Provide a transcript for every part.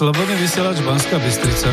Slobodný vysielač Banská Bystrica.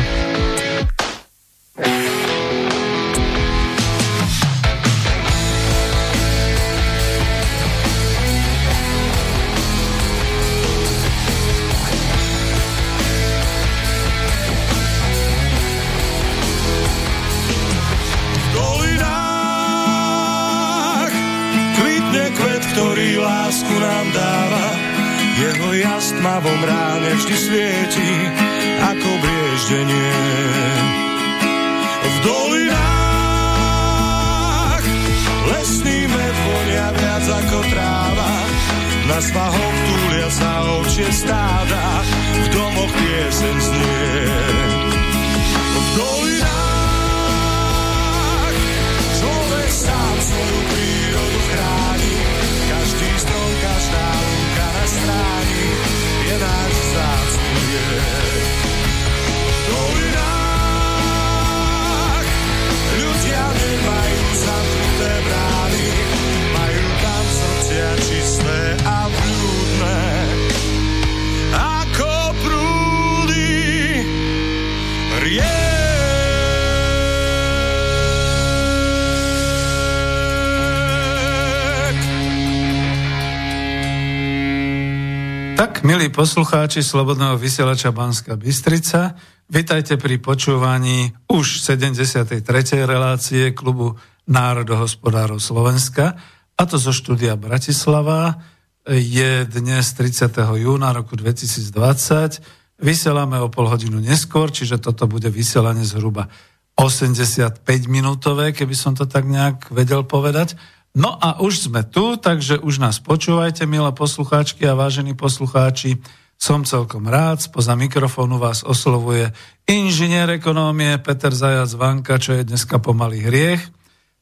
Milí poslucháči Slobodného vysielača Banska Bystrica, vitajte pri počúvaní už 73. relácie klubu národohospodárov Slovenska, a to zo štúdia Bratislava. Je dnes 30. júna roku 2020. Vysielame o pol hodinu neskôr, čiže toto bude vysielanie zhruba 85 minútové, keby som to tak nejak vedel povedať. No a už sme tu, takže už nás počúvajte, milé poslucháčky a vážení poslucháči. Som celkom rád, spoza mikrofónu vás oslovuje inžinier ekonómie Peter Zajac Vanka, čo je dneska pomalý hriech,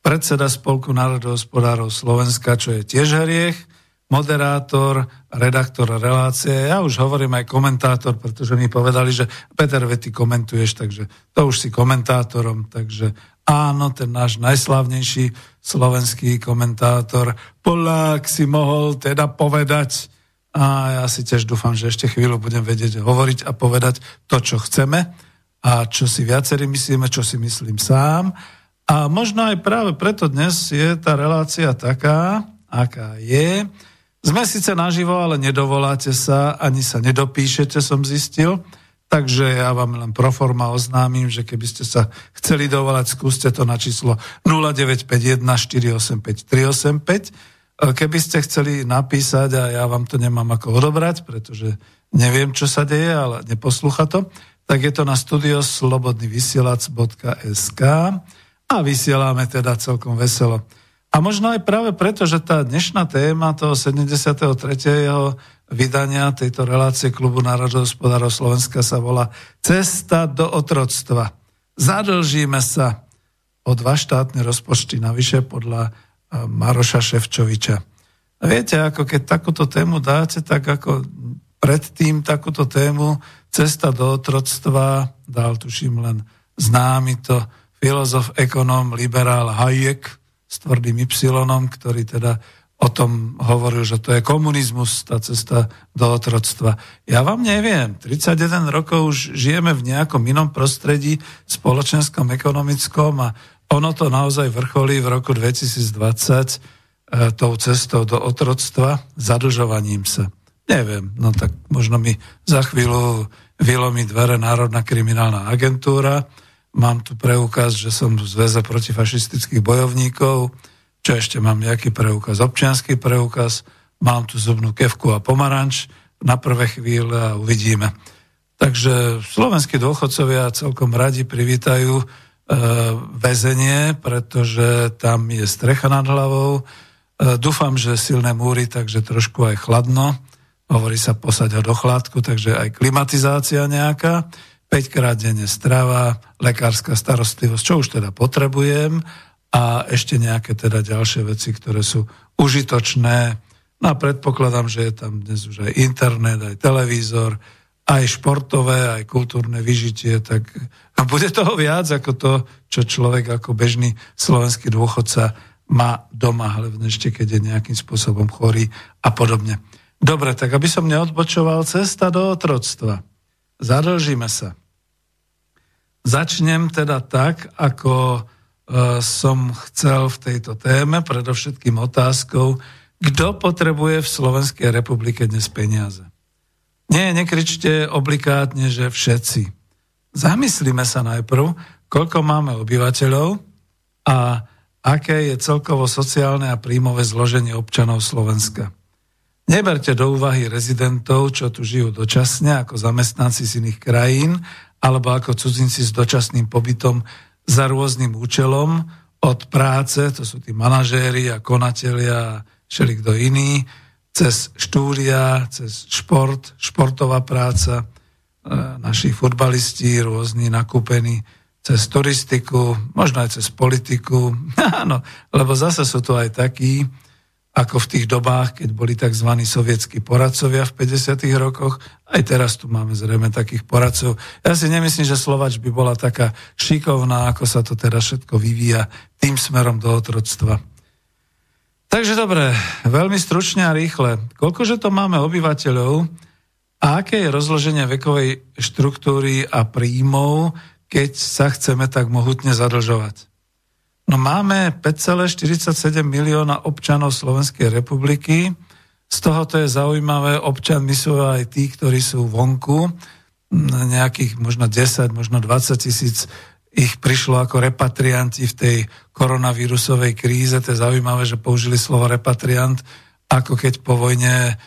predseda Spolku národohospodárov Slovenska, čo je tiež hriech, moderátor, redaktor relácie, ja už hovorím aj komentátor, pretože mi povedali, že Peter, ty komentuješ, takže to už si komentátorom, takže Áno, ten náš najslavnejší slovenský komentátor Polák si mohol teda povedať a ja si tiež dúfam, že ešte chvíľu budem vedieť hovoriť a povedať to, čo chceme a čo si viacerí myslíme, čo si myslím sám. A možno aj práve preto dnes je tá relácia taká, aká je. Sme síce naživo, ale nedovoláte sa, ani sa nedopíšete, som zistil. Takže ja vám len pro forma oznámim, že keby ste sa chceli dovolať, skúste to na číslo 0951 485 385. Keby ste chceli napísať a ja vám to nemám ako odobrať, pretože neviem, čo sa deje, ale neposlucha to, tak je to na studiosslobodnyvysielac.sk a vysielame teda celkom veselo. A možno aj práve preto, že tá dnešná téma toho 73 vydania tejto relácie Klubu národohospodárov Slovenska sa volá Cesta do otroctva. Zadlžíme sa o dva štátne rozpočty navyše podľa e, Maroša Ševčoviča. A viete, ako keď takúto tému dáte, tak ako predtým takúto tému Cesta do otroctva dal, tuším, len známy to filozof, ekonóm, liberál Hayek s tvrdým Y, ktorý teda o tom hovoril, že to je komunizmus, tá cesta do otroctva. Ja vám neviem, 31 rokov už žijeme v nejakom inom prostredí, spoločenskom, ekonomickom a ono to naozaj vrcholí v roku 2020 e, tou cestou do otroctva, zadlžovaním sa. Neviem, no tak možno mi za chvíľu vylomí dvere Národná kriminálna agentúra, mám tu preukaz, že som v zväze protifašistických bojovníkov, čo ešte mám nejaký preukaz, občianský preukaz, mám tu zubnú kevku a pomaranč na prvé chvíle a uvidíme. Takže slovenskí dôchodcovia celkom radi privítajú e, väzenie, pretože tam je strecha nad hlavou. E, dúfam, že silné múry, takže trošku aj chladno. Hovorí sa posaď do chládku, takže aj klimatizácia nejaká. 5 krát denne strava, lekárska starostlivosť, čo už teda potrebujem a ešte nejaké teda ďalšie veci, ktoré sú užitočné. No a predpokladám, že je tam dnes už aj internet, aj televízor, aj športové, aj kultúrne vyžitie, tak bude toho viac ako to, čo človek ako bežný slovenský dôchodca má doma, hlavne ešte keď je nejakým spôsobom chorý a podobne. Dobre, tak aby som neodbočoval cesta do otroctva. Zadlžíme sa. Začnem teda tak, ako som chcel v tejto téme, predovšetkým otázkou, kto potrebuje v Slovenskej republike dnes peniaze. Nie, nekričte oblikátne, že všetci. Zamyslíme sa najprv, koľko máme obyvateľov a aké je celkovo sociálne a príjmové zloženie občanov Slovenska. Neberte do úvahy rezidentov, čo tu žijú dočasne ako zamestnanci z iných krajín alebo ako cudzinci s dočasným pobytom za rôznym účelom, od práce, to sú tí manažéri a konatelia a kto iný, cez štúdia, cez šport, športová práca, e, naši futbalisti rôzni nakúpení, cez turistiku, možno aj cez politiku, áno, lebo zase sú tu aj takí, ako v tých dobách, keď boli tzv. sovietskí poradcovia v 50. rokoch. Aj teraz tu máme zrejme takých poradcov. Ja si nemyslím, že Slovač by bola taká šikovná, ako sa to teraz všetko vyvíja tým smerom do otroctva. Takže dobre, veľmi stručne a rýchle. Koľkože to máme obyvateľov a aké je rozloženie vekovej štruktúry a príjmov, keď sa chceme tak mohutne zadlžovať? No máme 5,47 milióna občanov Slovenskej republiky. Z toho to je zaujímavé, občanmi sú aj tí, ktorí sú vonku, nejakých možno 10, možno 20 tisíc ich prišlo ako repatrianti v tej koronavírusovej kríze. To je zaujímavé, že použili slovo repatriant, ako keď po vojne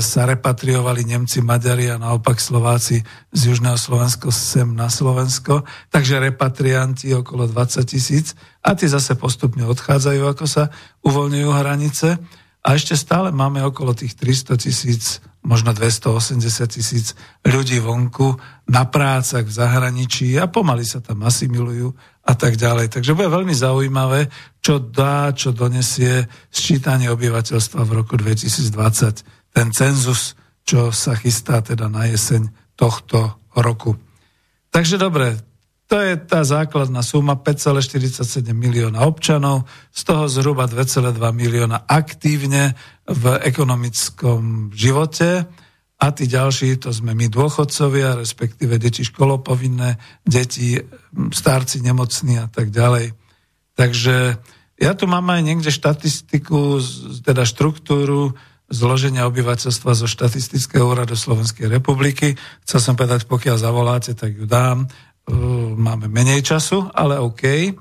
sa repatriovali Nemci, Maďari a naopak Slováci z Južného Slovenska sem na Slovensko. Takže repatrianti okolo 20 tisíc a tí zase postupne odchádzajú, ako sa uvoľňujú hranice. A ešte stále máme okolo tých 300 tisíc, možno 280 tisíc ľudí vonku na prácach v zahraničí a pomaly sa tam asimilujú a tak ďalej. Takže bude veľmi zaujímavé, čo dá, čo donesie sčítanie obyvateľstva v roku 2020 ten cenzus, čo sa chystá teda na jeseň tohto roku. Takže dobre, to je tá základná suma 5,47 milióna občanov, z toho zhruba 2,2 milióna aktívne v ekonomickom živote a tí ďalší, to sme my dôchodcovia, respektíve deti školopovinné, deti, starci nemocní a tak ďalej. Takže ja tu mám aj niekde štatistiku, teda štruktúru zloženia obyvateľstva zo štatistického úradu Slovenskej republiky. Chcel som povedať, pokiaľ zavoláte, tak ju dám. Máme menej času, ale OK.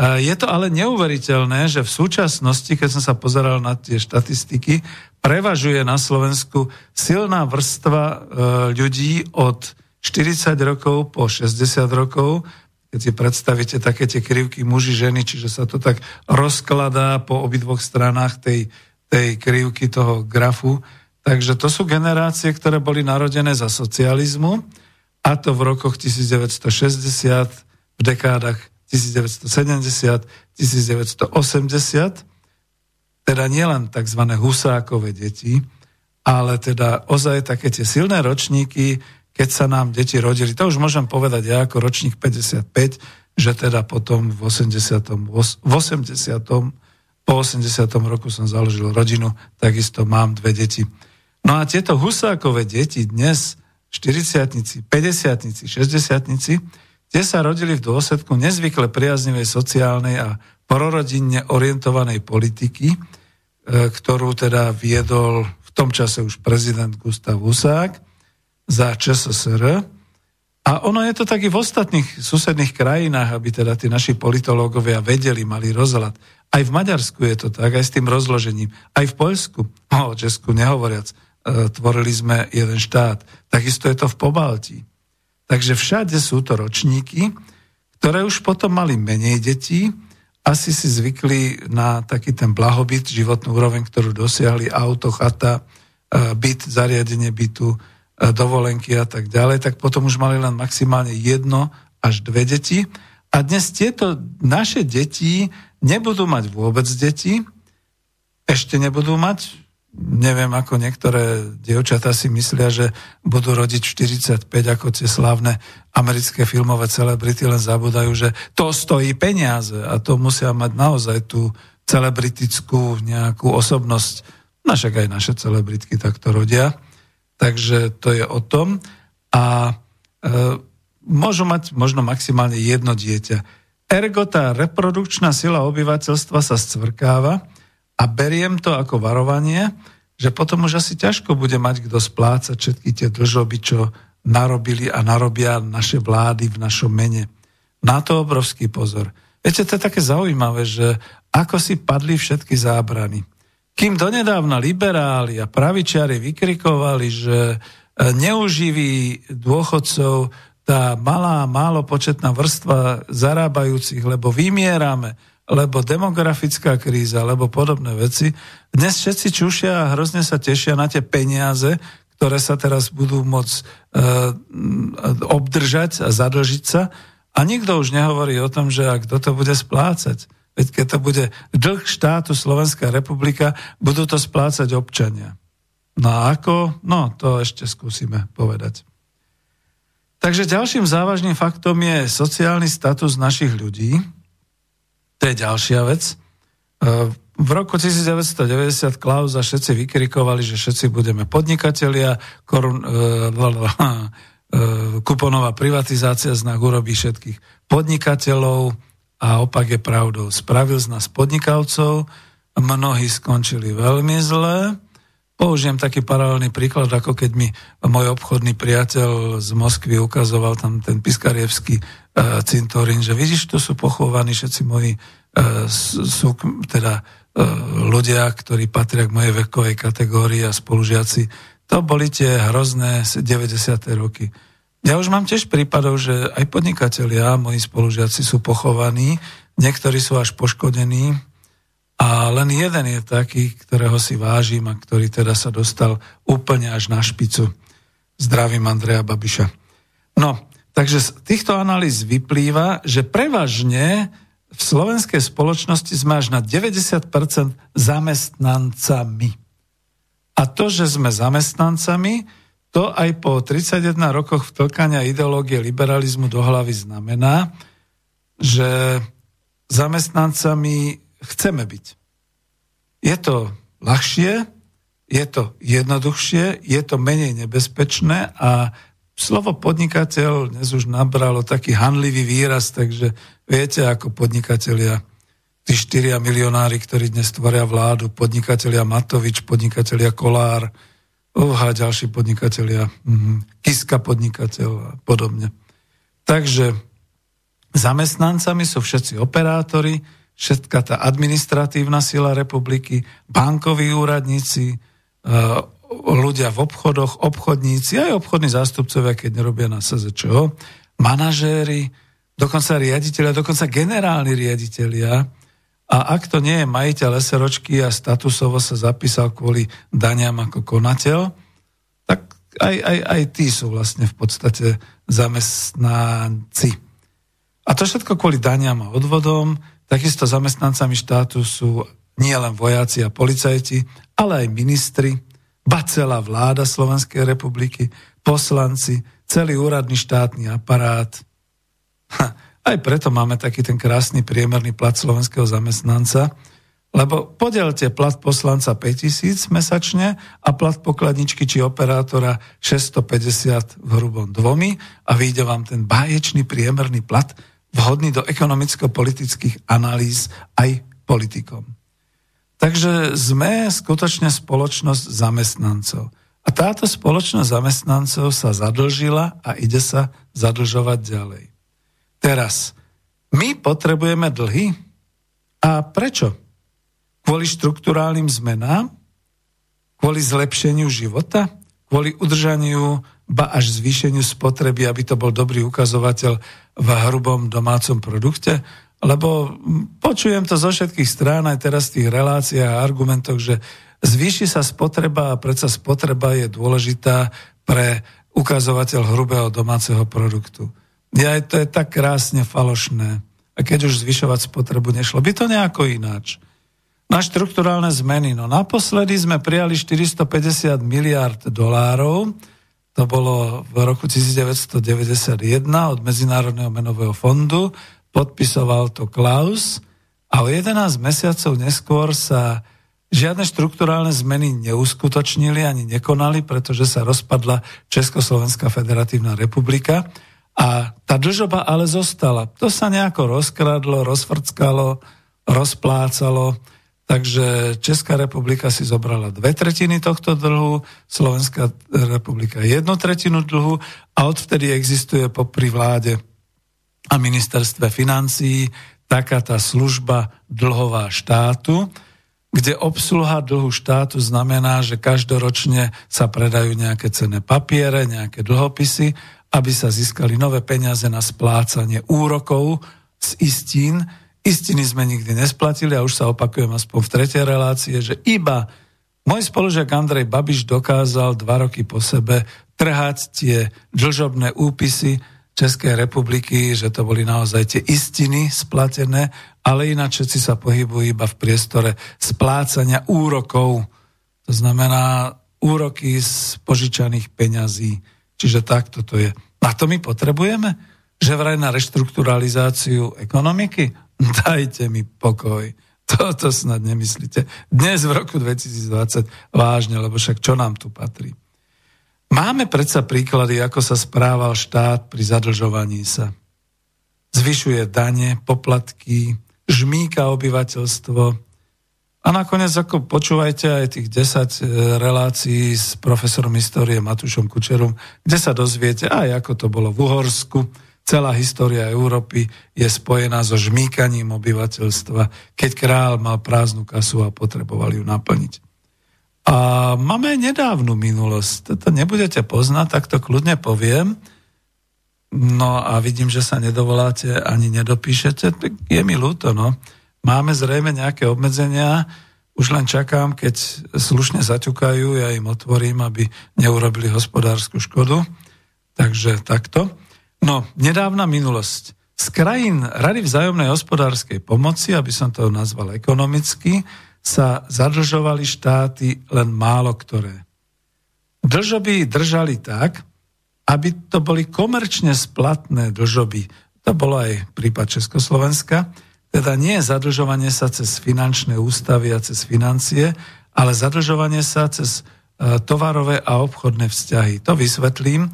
Je to ale neuveriteľné, že v súčasnosti, keď som sa pozeral na tie štatistiky, prevažuje na Slovensku silná vrstva ľudí od 40 rokov po 60 rokov, keď si predstavíte také tie krivky muži, ženy, čiže sa to tak rozkladá po obidvoch stranách tej tej krivky toho grafu. Takže to sú generácie, ktoré boli narodené za socializmu, a to v rokoch 1960, v dekádach 1970, 1980, teda nielen tzv. husákové deti, ale teda ozaj také tie silné ročníky, keď sa nám deti rodili, to už môžem povedať ja ako ročník 55, že teda potom v 80. V 80 po po 80. roku som založil rodinu, takisto mám dve deti. No a tieto husákové deti dnes, 40 50 60 tie sa rodili v dôsledku nezvykle priaznivej sociálnej a prorodinne orientovanej politiky, e, ktorú teda viedol v tom čase už prezident Gustav Husák za ČSSR. A ono je to tak i v ostatných susedných krajinách, aby teda tí naši politológovia vedeli, mali rozhľad. Aj v Maďarsku je to tak, aj s tým rozložením. Aj v Poľsku, no o Česku nehovoriac, e, tvorili sme jeden štát. Takisto je to v Pobaltí. Takže všade sú to ročníky, ktoré už potom mali menej detí, asi si zvykli na taký ten blahobyt, životnú úroveň, ktorú dosiahli auto, chata, e, byt, zariadenie bytu, e, dovolenky a tak ďalej, tak potom už mali len maximálne jedno až dve deti. A dnes tieto naše deti nebudú mať vôbec deti, ešte nebudú mať, neviem, ako niektoré dievčatá si myslia, že budú rodiť 45 ako tie slávne americké filmové celebrity, len zabudajú, že to stojí peniaze a to musia mať naozaj tú celebritickú nejakú osobnosť. Našak aj naše celebritky takto rodia. Takže to je o tom. A e, môžu mať možno maximálne jedno dieťa. Ergo tá reprodukčná sila obyvateľstva sa scvrkáva, a beriem to ako varovanie, že potom už asi ťažko bude mať kto splácať všetky tie dlžoby, čo narobili a narobia naše vlády v našom mene. Na to obrovský pozor. Viete, to je také zaujímavé, že ako si padli všetky zábrany. Kým donedávna liberáli a pravičiari vykrikovali, že e, neuživí dôchodcov tá malá, málo početná vrstva zarábajúcich, lebo vymierame, lebo demografická kríza, alebo podobné veci. Dnes všetci čušia a hrozne sa tešia na tie peniaze, ktoré sa teraz budú môcť e, obdržať a zadlžiť sa. A nikto už nehovorí o tom, že kto to bude splácať. Veď keď to bude dlh štátu Slovenská republika, budú to splácať občania. No a ako? No, to ešte skúsime povedať. Takže ďalším závažným faktom je sociálny status našich ľudí, to je ďalšia vec. E, v roku 1990 Klaus a všetci vykrikovali, že všetci budeme podnikatelia, korun, uh, uh, kuponová privatizácia z nás urobí všetkých podnikateľov a opak je pravdou. Spravil z nás podnikavcov, mnohí skončili veľmi zle. Použijem taký paralelný príklad, ako keď mi môj obchodný priateľ z Moskvy ukazoval tam ten Piskarievský uh, cintorín, že vidíš, tu sú pochovaní všetci moji uh, sú, teda uh, ľudia, ktorí patria k mojej vekovej kategórii a spolužiaci. To boli tie hrozné 90. roky. Ja už mám tiež prípadov, že aj podnikatelia, moji spolužiaci sú pochovaní, niektorí sú až poškodení, a len jeden je taký, ktorého si vážim a ktorý teda sa dostal úplne až na špicu. Zdravím Andreja Babiša. No, takže z týchto analýz vyplýva, že prevažne v slovenskej spoločnosti sme až na 90% zamestnancami. A to, že sme zamestnancami, to aj po 31 rokoch vtlkania ideológie liberalizmu do hlavy znamená, že zamestnancami chceme byť. Je to ľahšie, je to jednoduchšie, je to menej nebezpečné a slovo podnikateľ dnes už nabralo taký hanlivý výraz, takže viete, ako podnikatelia, tí štyria milionári, ktorí dnes tvoria vládu, podnikatelia Matovič, podnikatelia Kolár, uha, ďalší podnikatelia, mm, Kiska podnikateľ a podobne. Takže zamestnancami sú všetci operátori, všetka tá administratívna sila republiky, bankoví úradníci, e, ľudia v obchodoch, obchodníci, aj obchodní zástupcovia, keď nerobia na SZČO, manažéri, dokonca riaditeľia, dokonca generálni riaditeľia. A ak to nie je majiteľ SROčky a statusovo sa zapísal kvôli daniam ako konateľ, tak aj, aj, aj tí sú vlastne v podstate zamestnanci. A to všetko kvôli daniam a odvodom, Takisto zamestnancami štátu sú nielen vojaci a policajti, ale aj ministri, ba celá vláda Slovenskej republiky, poslanci, celý úradný štátny aparát. Ha, aj preto máme taký ten krásny priemerný plat slovenského zamestnanca, Lebo podelte plat poslanca 5000 mesačne a plat pokladničky či operátora 650 v hrubom dvomi a vyjde vám ten báječný priemerný plat vhodný do ekonomicko-politických analýz aj politikom. Takže sme skutočne spoločnosť zamestnancov. A táto spoločnosť zamestnancov sa zadlžila a ide sa zadlžovať ďalej. Teraz, my potrebujeme dlhy? A prečo? kvôli štruktúrálnym zmenám, kvôli zlepšeniu života, kvôli udržaniu, ba až zvýšeniu spotreby, aby to bol dobrý ukazovateľ v hrubom domácom produkte. Lebo počujem to zo všetkých strán aj teraz v tých reláciách a argumentoch, že zvýši sa spotreba a predsa spotreba je dôležitá pre ukazovateľ hrubého domáceho produktu. Ja, to je tak krásne falošné. A keď už zvyšovať spotrebu nešlo, by to nejako ináč na štrukturálne zmeny. No naposledy sme prijali 450 miliard dolárov, to bolo v roku 1991 od Medzinárodného menového fondu, podpisoval to Klaus. A o 11 mesiacov neskôr sa žiadne štrukturálne zmeny neuskutočnili ani nekonali, pretože sa rozpadla Československá federatívna republika. A tá dlžoba ale zostala. To sa nejako rozkradlo, rozfrckalo, rozplácalo Takže Česká republika si zobrala dve tretiny tohto dlhu, Slovenská republika jednu tretinu dlhu a odvtedy existuje popri vláde a ministerstve financií taká tá služba dlhová štátu, kde obsluha dlhu štátu znamená, že každoročne sa predajú nejaké cenné papiere, nejaké dlhopisy, aby sa získali nové peniaze na splácanie úrokov z istín, Istiny sme nikdy nesplatili a už sa opakujem aspoň v tretej relácie, že iba môj spolužiak Andrej Babiš dokázal dva roky po sebe trhať tie dlžobné úpisy Českej republiky, že to boli naozaj tie istiny splatené, ale ináč všetci sa pohybujú iba v priestore splácania úrokov. To znamená úroky z požičaných peňazí. Čiže takto to je. A to my potrebujeme? Že vraj na reštrukturalizáciu ekonomiky? Dajte mi pokoj. Toto snad nemyslíte. Dnes v roku 2020 vážne, lebo však čo nám tu patrí. Máme predsa príklady, ako sa správal štát pri zadlžovaní sa. Zvyšuje dane, poplatky, žmíka obyvateľstvo. A nakoniec, ako počúvajte aj tých 10 e, relácií s profesorom histórie Matušom Kučerom, kde sa dozviete aj ako to bolo v Uhorsku, Celá história Európy je spojená so žmýkaním obyvateľstva, keď král mal prázdnu kasu a potreboval ju naplniť. A máme nedávnu minulosť. Toto nebudete poznať, tak to kľudne poviem. No a vidím, že sa nedovoláte ani nedopíšete, tak je mi ľúto. No. Máme zrejme nejaké obmedzenia, už len čakám, keď slušne zaťukajú, ja im otvorím, aby neurobili hospodárskú škodu. Takže takto. No, nedávna minulosť. Z krajín Rady vzájomnej hospodárskej pomoci, aby som to nazval ekonomicky, sa zadlžovali štáty len málo ktoré. Dlžoby držali tak, aby to boli komerčne splatné dlžoby. To bolo aj prípad Československa. Teda nie je zadlžovanie sa cez finančné ústavy a cez financie, ale zadlžovanie sa cez e, tovarové a obchodné vzťahy. To vysvetlím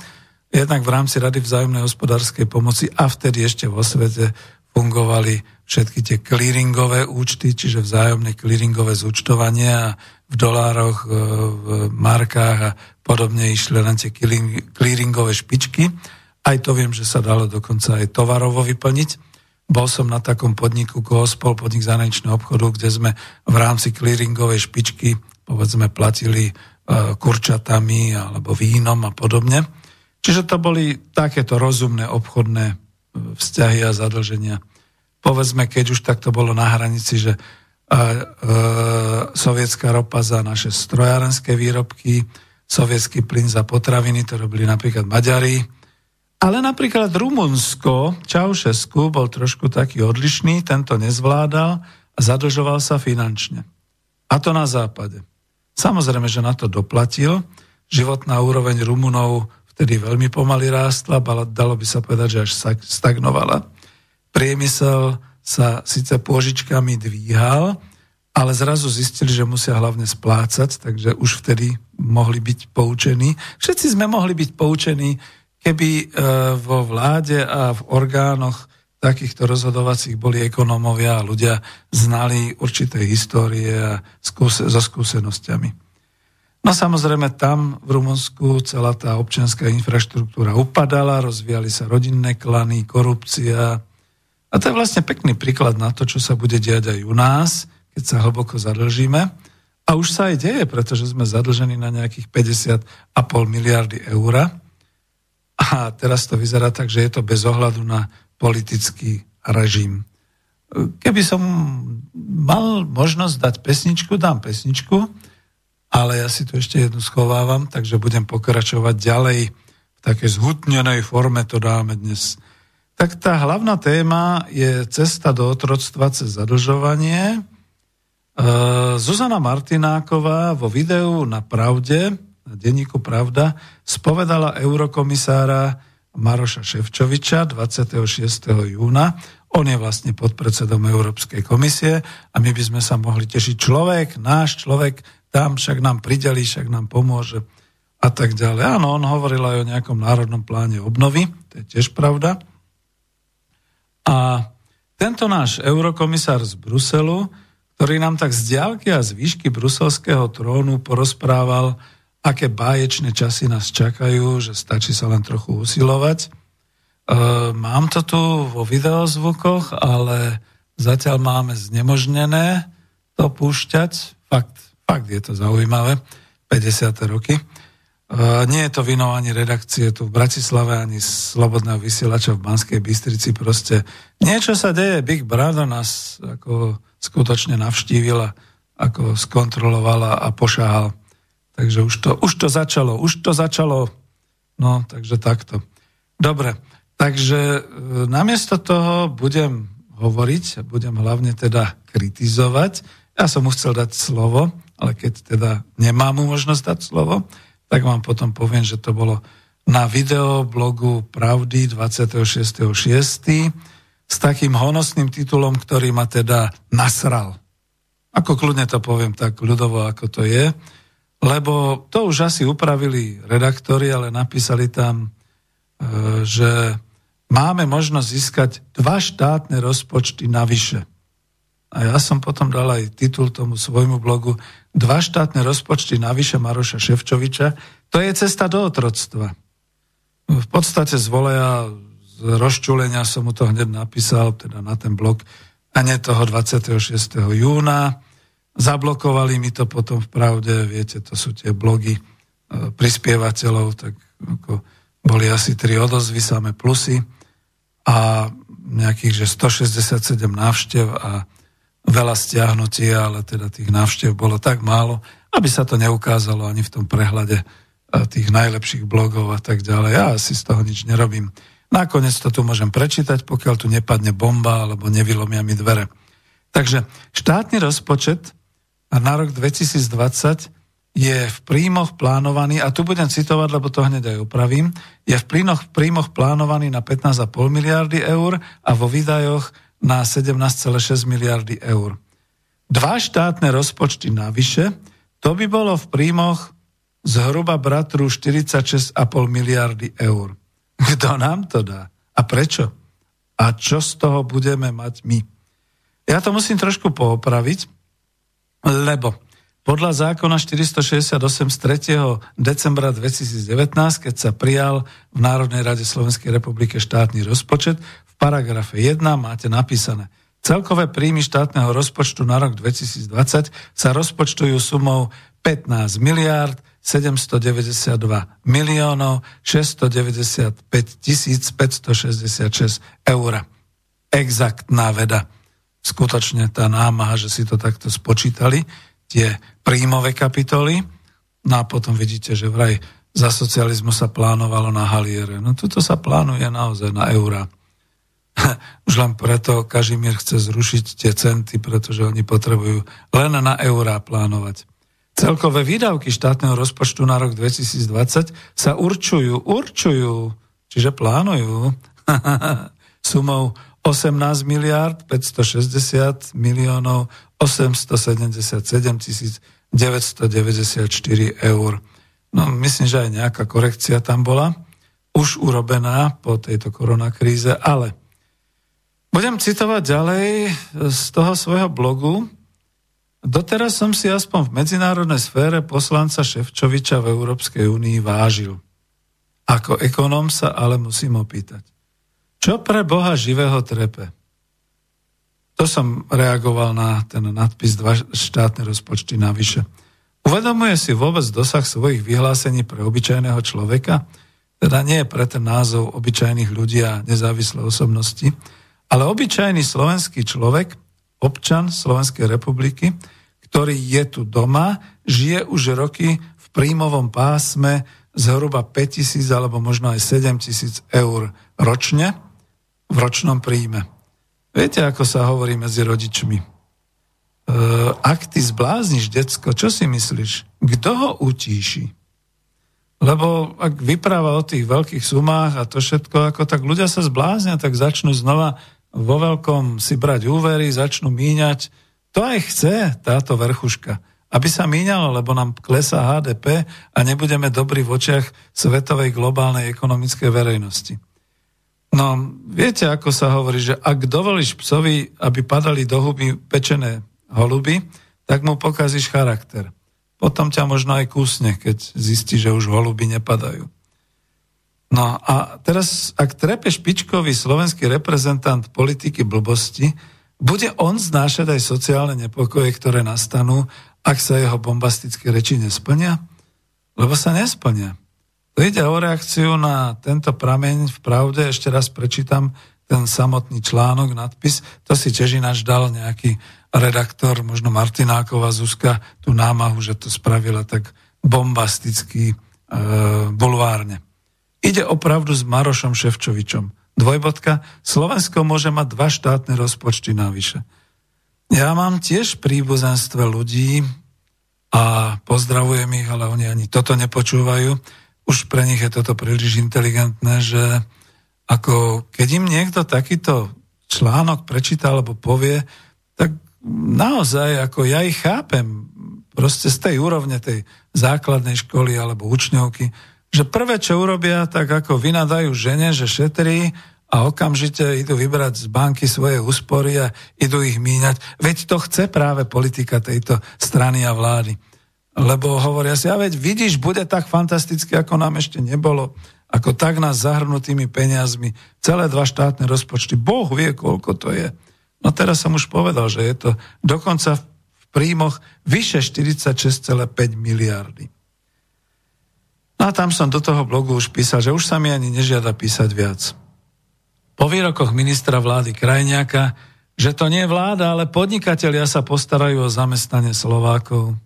jednak v rámci Rady vzájomnej hospodárskej pomoci a vtedy ešte vo svete fungovali všetky tie clearingové účty, čiže vzájomné clearingové zúčtovanie a v dolároch, e, v markách a podobne išli len tie clearingové špičky. Aj to viem, že sa dalo dokonca aj tovarovo vyplniť. Bol som na takom podniku Kohospol, podnik zahraničného obchodu, kde sme v rámci clearingovej špičky povedzme platili e, kurčatami alebo vínom a podobne. Čiže to boli takéto rozumné obchodné e, vzťahy a zadlženia. Povedzme, keď už tak to bolo na hranici, že a, e, sovietská ropa za naše strojárenské výrobky, sovietský plyn za potraviny, to robili napríklad Maďari, ale napríklad Rumunsko, Čaušesku, bol trošku taký odlišný, tento nezvládal a zadlžoval sa finančne. A to na západe. Samozrejme, že na to doplatil. Životná úroveň Rumunov vtedy veľmi pomaly rástla, dalo by sa povedať, že až stagnovala. Priemysel sa síce pôžičkami dvíhal, ale zrazu zistili, že musia hlavne splácať, takže už vtedy mohli byť poučení. Všetci sme mohli byť poučení, keby e, vo vláde a v orgánoch takýchto rozhodovacích boli ekonómovia a ľudia znali určité histórie a skúse, so skúsenosťami. No samozrejme tam v Rumunsku celá tá občianská infraštruktúra upadala, rozvíjali sa rodinné klany, korupcia. A to je vlastne pekný príklad na to, čo sa bude diať aj u nás – keď sa hlboko zadlžíme. A už sa aj deje, pretože sme zadlžení na nejakých 50,5 miliardy eur. A teraz to vyzerá tak, že je to bez ohľadu na politický režim. Keby som mal možnosť dať pesničku, dám pesničku, ale ja si tu ešte jednu schovávam, takže budem pokračovať ďalej v takej zhutnenej forme, to dáme dnes. Tak tá hlavná téma je cesta do otroctva cez zadlžovanie, Eh, Zuzana Martináková vo videu na Pravde, na denníku Pravda, spovedala eurokomisára Maroša Ševčoviča 26. júna. On je vlastne podpredsedom Európskej komisie a my by sme sa mohli tešiť. Človek, náš človek, tam však nám pridelí, však nám pomôže a tak ďalej. Áno, on hovoril aj o nejakom národnom pláne obnovy, to je tiež pravda. A tento náš eurokomisár z Bruselu ktorý nám tak z diálky a z výšky bruselského trónu porozprával, aké báječné časy nás čakajú, že stačí sa len trochu usilovať. E, mám to tu vo videozvukoch, ale zatiaľ máme znemožnené to púšťať. Fakt, fakt je to zaujímavé. 50. roky. E, nie je to vino ani redakcie tu v Bratislave, ani Slobodného vysielača v Banskej Bystrici. Proste niečo sa deje. Big Brother nás ako skutočne navštívil a ako skontrolovala a pošahal. Takže už to, už to začalo, už to začalo. No, takže takto. Dobre, takže e, namiesto toho budem hovoriť, budem hlavne teda kritizovať. Ja som mu chcel dať slovo, ale keď teda nemám mu možnosť dať slovo, tak vám potom poviem, že to bolo na videoblogu Pravdy 26.6 s takým honosným titulom, ktorý ma teda nasral. Ako kľudne to poviem tak ľudovo, ako to je. Lebo to už asi upravili redaktori, ale napísali tam, e, že máme možnosť získať dva štátne rozpočty navyše. A ja som potom dal aj titul tomu svojmu blogu Dva štátne rozpočty navyše Maroša Ševčoviča. To je cesta do otroctva. V podstate zvoleja z rozčulenia som mu to hneď napísal, teda na ten blog, a nie toho 26. júna. Zablokovali mi to potom v pravde, viete, to sú tie blogy e, prispievateľov, tak ako boli asi tri odozvy, samé plusy a nejakých, že 167 návštev a veľa stiahnutí, ale teda tých návštev bolo tak málo, aby sa to neukázalo ani v tom prehľade e, tých najlepších blogov a tak ďalej. Ja si z toho nič nerobím. Nakoniec to tu môžem prečítať, pokiaľ tu nepadne bomba alebo nevylomia mi dvere. Takže štátny rozpočet na rok 2020 je v príjmoch plánovaný, a tu budem citovať, lebo to hneď aj opravím, je v príjmoch, príjmoch plánovaný na 15,5 miliardy eur a vo výdajoch na 17,6 miliardy eur. Dva štátne rozpočty navyše, to by bolo v príjmoch zhruba bratru 46,5 miliardy eur. Kto nám to dá? A prečo? A čo z toho budeme mať my? Ja to musím trošku poopraviť, lebo podľa zákona 468 z 3. decembra 2019, keď sa prijal v Národnej rade Slovenskej republiky štátny rozpočet, paragrafe 1 máte napísané Celkové príjmy štátneho rozpočtu na rok 2020 sa rozpočtujú sumou 15 miliárd 792 miliónov 695 tisíc 566 eur. Exaktná veda. Skutočne tá námaha, že si to takto spočítali, tie príjmové kapitoly, no a potom vidíte, že vraj za socializmu sa plánovalo na haliere. No tuto sa plánuje naozaj na eurá. Už len preto Kažimír chce zrušiť tie centy, pretože oni potrebujú len na eurá plánovať. Celkové výdavky štátneho rozpočtu na rok 2020 sa určujú, určujú, čiže plánujú sumou 18 miliard 560 miliónov 877 tisíc 994 eur. No myslím, že aj nejaká korekcia tam bola, už urobená po tejto koronakríze, ale budem citovať ďalej z toho svojho blogu. Doteraz som si aspoň v medzinárodnej sfére poslanca Ševčoviča v Európskej únii vážil. Ako ekonóm sa ale musím opýtať. Čo pre Boha živého trepe? To som reagoval na ten nadpis dva štátne rozpočty navyše. Uvedomuje si vôbec dosah svojich vyhlásení pre obyčajného človeka? Teda nie pre ten názov obyčajných ľudí a nezávislé osobnosti, ale obyčajný slovenský človek, občan Slovenskej republiky, ktorý je tu doma, žije už roky v príjmovom pásme zhruba 5000 alebo možno aj 7000 eur ročne v ročnom príjme. Viete, ako sa hovorí medzi rodičmi? E, ak ty zblázniš decko, čo si myslíš? Kto ho utíši? Lebo ak vypráva o tých veľkých sumách a to všetko, ako tak ľudia sa zbláznia, tak začnú znova vo veľkom si brať úvery, začnú míňať. To aj chce táto vrchuška aby sa míňalo, lebo nám klesá HDP a nebudeme dobrí v očiach svetovej globálnej ekonomickej verejnosti. No, viete, ako sa hovorí, že ak dovolíš psovi, aby padali do huby pečené holuby, tak mu pokazíš charakter. Potom ťa možno aj kúsne, keď zistí, že už holuby nepadajú. No a teraz, ak trepe špičkový slovenský reprezentant politiky blbosti, bude on znášať aj sociálne nepokoje, ktoré nastanú ak sa jeho bombastické reči nesplnia? Lebo sa nesplnia. To ide o reakciu na tento prameň v pravde. Ešte raz prečítam ten samotný článok, nadpis. To si tiež ináč dal nejaký redaktor, možno Martináková Zuzka, tú námahu, že to spravila tak bombasticky e, bulvárne. Ide opravdu s Marošom Ševčovičom. Dvojbodka. Slovensko môže mať dva štátne rozpočty navyše. Ja mám tiež príbuzenstve ľudí a pozdravujem ich, ale oni ani toto nepočúvajú. Už pre nich je toto príliš inteligentné, že ako keď im niekto takýto článok prečíta alebo povie, tak naozaj ako ja ich chápem proste z tej úrovne tej základnej školy alebo učňovky, že prvé, čo urobia, tak ako vynadajú žene, že šetrí a okamžite idú vybrať z banky svoje úspory a idú ich míňať. Veď to chce práve politika tejto strany a vlády. Lebo hovoria si, a veď vidíš, bude tak fantasticky, ako nám ešte nebolo, ako tak nás zahrnutými peniazmi, celé dva štátne rozpočty. Boh vie, koľko to je. No teraz som už povedal, že je to dokonca v príjmoch vyše 46,5 miliardy. A tam som do toho blogu už písal, že už sa mi ani nežiada písať viac po výrokoch ministra vlády Krajňáka, že to nie je vláda, ale podnikatelia sa postarajú o zamestnanie Slovákov.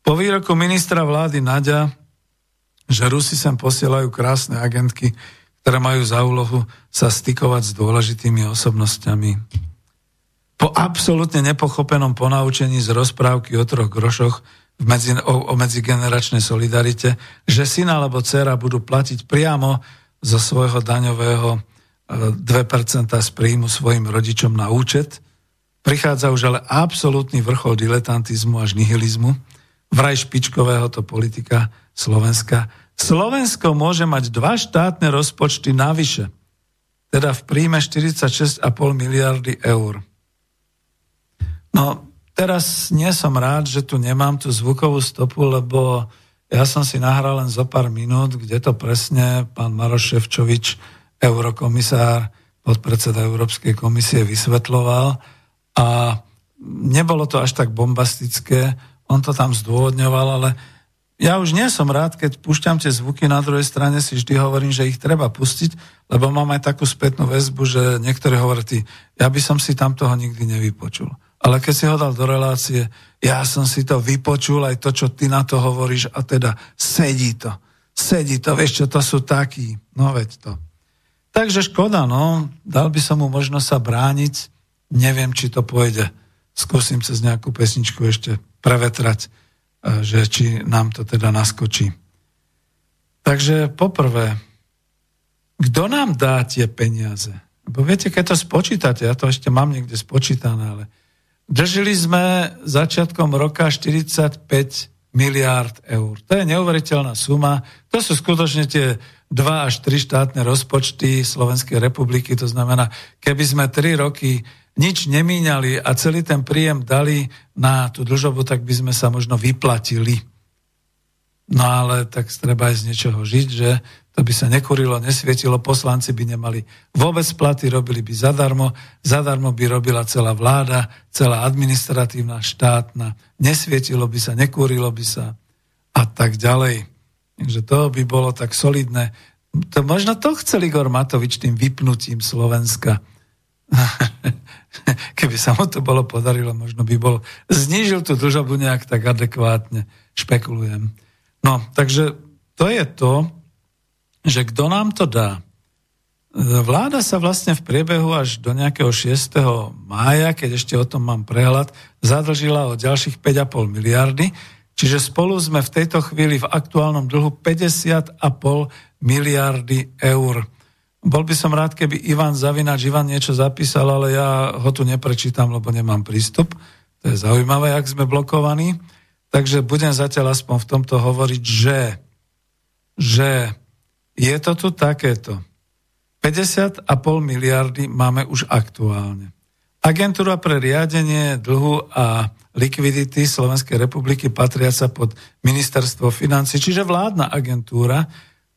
Po výroku ministra vlády Nadia, že Rusi sem posielajú krásne agentky, ktoré majú za úlohu sa stykovať s dôležitými osobnosťami. Po absolútne nepochopenom ponaučení z rozprávky o troch grošoch v medzi, o, o medzigeneračnej solidarite, že syn alebo dcera budú platiť priamo zo svojho daňového 2% z príjmu svojim rodičom na účet. Prichádza už ale absolútny vrchol diletantizmu až nihilizmu. Vraj špičkového to politika Slovenska. Slovensko môže mať dva štátne rozpočty navyše. Teda v príjme 46,5 miliardy eur. No, teraz nie som rád, že tu nemám tú zvukovú stopu, lebo ja som si nahral len zo pár minút, kde to presne pán Maroš Ševčovič eurokomisár, podpredseda Európskej komisie vysvetloval a nebolo to až tak bombastické, on to tam zdôvodňoval, ale ja už nie som rád, keď púšťam tie zvuky, na druhej strane si vždy hovorím, že ich treba pustiť, lebo mám aj takú spätnú väzbu, že niektorí hovorí, ja by som si tam toho nikdy nevypočul. Ale keď si ho dal do relácie, ja som si to vypočul, aj to, čo ty na to hovoríš, a teda sedí to. Sedí to, vieš čo, to sú takí. No veď to. Takže škoda, no. Dal by som mu možno sa brániť. Neviem, či to pôjde. Skúsim cez nejakú pesničku ešte prevetrať, e, že či nám to teda naskočí. Takže poprvé, kto nám dá tie peniaze? Bo viete, keď to spočítate, ja to ešte mám niekde spočítané, ale držili sme začiatkom roka 45 miliárd eur. To je neuveriteľná suma. To sú skutočne tie dva až tri štátne rozpočty Slovenskej republiky. To znamená, keby sme tri roky nič nemíňali a celý ten príjem dali na tú dlžobu, tak by sme sa možno vyplatili. No ale tak treba aj z niečoho žiť, že to by sa nekurilo, nesvietilo, poslanci by nemali vôbec platy, robili by zadarmo, zadarmo by robila celá vláda, celá administratívna, štátna, nesvietilo by sa, nekúrilo by sa a tak ďalej. Takže to by bolo tak solidné. To, možno to chcel Igor Matovič tým vypnutím Slovenska. Keby sa mu to bolo podarilo, možno by bol znížil tú dlžobu nejak tak adekvátne. Špekulujem. No, takže to je to, že kto nám to dá? Vláda sa vlastne v priebehu až do nejakého 6. mája, keď ešte o tom mám prehľad, zadlžila o ďalších 5,5 miliardy, čiže spolu sme v tejto chvíli v aktuálnom dlhu 50,5 miliardy eur. Bol by som rád, keby Ivan Zavinač Ivan niečo zapísal, ale ja ho tu neprečítam, lebo nemám prístup. To je zaujímavé, ak sme blokovaní. Takže budem zatiaľ aspoň v tomto hovoriť, že, že je to tu takéto. 50,5 miliardy máme už aktuálne. Agentúra pre riadenie dlhu a likvidity Slovenskej republiky patriaca pod ministerstvo financí, čiže vládna agentúra,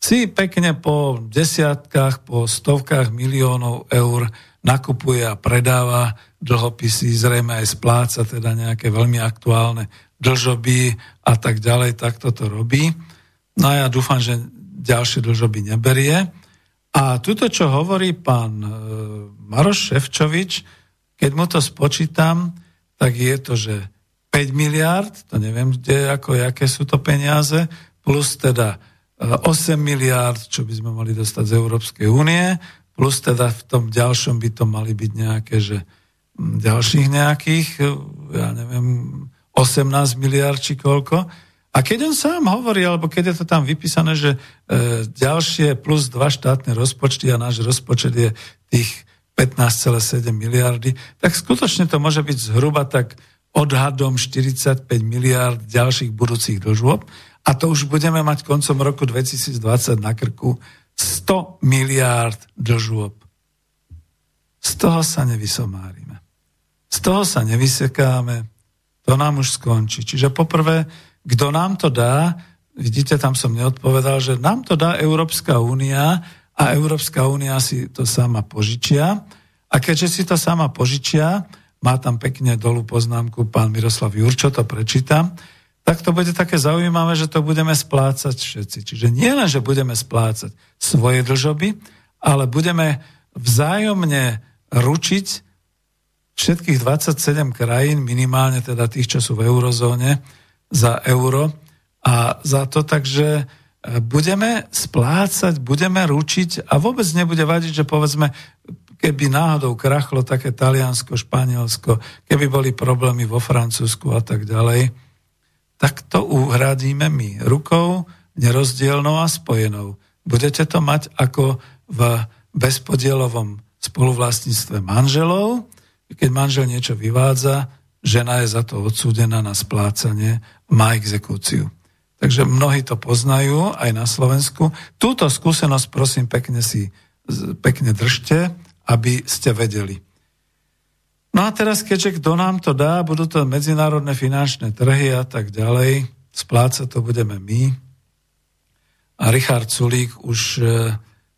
si pekne po desiatkách, po stovkách miliónov eur nakupuje a predáva dlhopisy, zrejme aj spláca teda nejaké veľmi aktuálne dlžoby a tak ďalej, tak toto robí. No a ja dúfam, že ďalšie dlžoby neberie. A tuto, čo hovorí pán e, Maroš Ševčovič, keď mu to spočítam, tak je to, že 5 miliard, to neviem, kde, ako, aké sú to peniaze, plus teda 8 e, miliard, čo by sme mali dostať z Európskej únie, plus teda v tom ďalšom by to mali byť nejaké, že ďalších nejakých, e, ja neviem, 18 miliard či koľko. A keď on sám hovorí, alebo keď je to tam vypísané, že e, ďalšie plus dva štátne rozpočty a náš rozpočet je tých 15,7 miliardy, tak skutočne to môže byť zhruba tak odhadom 45 miliard ďalších budúcich dlžôb. A to už budeme mať koncom roku 2020 na krku 100 miliárd dlžôb. Z toho sa nevysomárime. Z toho sa nevysekáme. To nám už skončí. Čiže poprvé, kto nám to dá, vidíte, tam som neodpovedal, že nám to dá Európska únia a Európska únia si to sama požičia. A keďže si to sama požičia, má tam pekne dolu poznámku pán Miroslav Jurčo, to prečítam, tak to bude také zaujímavé, že to budeme splácať všetci. Čiže nie len, že budeme splácať svoje dlžoby, ale budeme vzájomne ručiť všetkých 27 krajín, minimálne teda tých, čo sú v eurozóne, za euro a za to, takže e, budeme splácať, budeme ručiť a vôbec nebude vadiť, že povedzme, keby náhodou krachlo také Taliansko, Španielsko, keby boli problémy vo Francúzsku a tak ďalej, tak to uhradíme my rukou nerozdielnou a spojenou. Budete to mať ako v bezpodielovom spoluvlastníctve manželov, keď manžel niečo vyvádza, žena je za to odsúdená na splácanie, má exekúciu. Takže mnohí to poznajú aj na Slovensku. Túto skúsenosť prosím pekne si pekne držte, aby ste vedeli. No a teraz, keďže kto nám to dá, budú to medzinárodné finančné trhy a tak ďalej, splácať to budeme my. A Richard Sulík už e,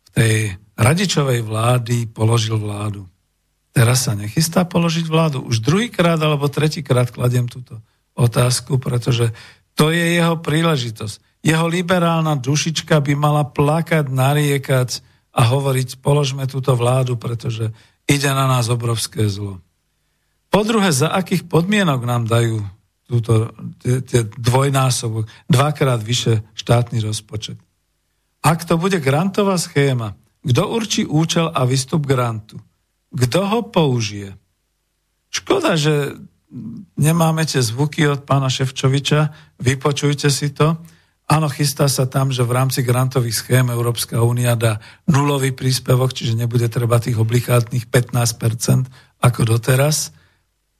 v tej radičovej vlády položil vládu. Teraz sa nechystá položiť vládu. Už druhýkrát alebo tretíkrát kladiem túto otázku, pretože to je jeho príležitosť. Jeho liberálna dušička by mala plakať, nariekať a hovoriť, položme túto vládu, pretože ide na nás obrovské zlo. Po druhé, za akých podmienok nám dajú túto, tie, tie dvojnásobok, dvakrát vyše štátny rozpočet. Ak to bude grantová schéma, kto určí účel a výstup grantu? Kto ho použije? Škoda, že nemáme tie zvuky od pána Ševčoviča, vypočujte si to. Áno, chystá sa tam, že v rámci grantových schém Európska únia dá nulový príspevok, čiže nebude treba tých obligátnych 15% ako doteraz.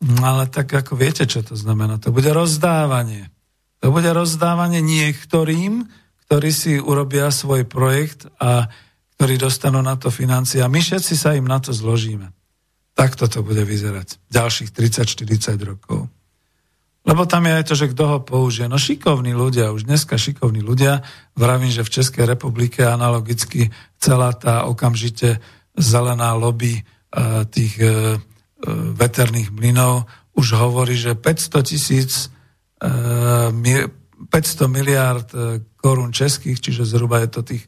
No ale tak ako viete, čo to znamená? To bude rozdávanie. To bude rozdávanie niektorým, ktorí si urobia svoj projekt a ktorí dostanú na to financie a my všetci sa im na to zložíme. Takto to bude vyzerať ďalších 30-40 rokov. Lebo tam je aj to, že kto ho použije. No šikovní ľudia, už dneska šikovní ľudia, vravím, že v Českej republike analogicky celá tá okamžite zelená lobby uh, tých uh, veterných mlynov už hovorí, že 500 tisíc uh, 500 miliard korún českých, čiže zhruba je to tých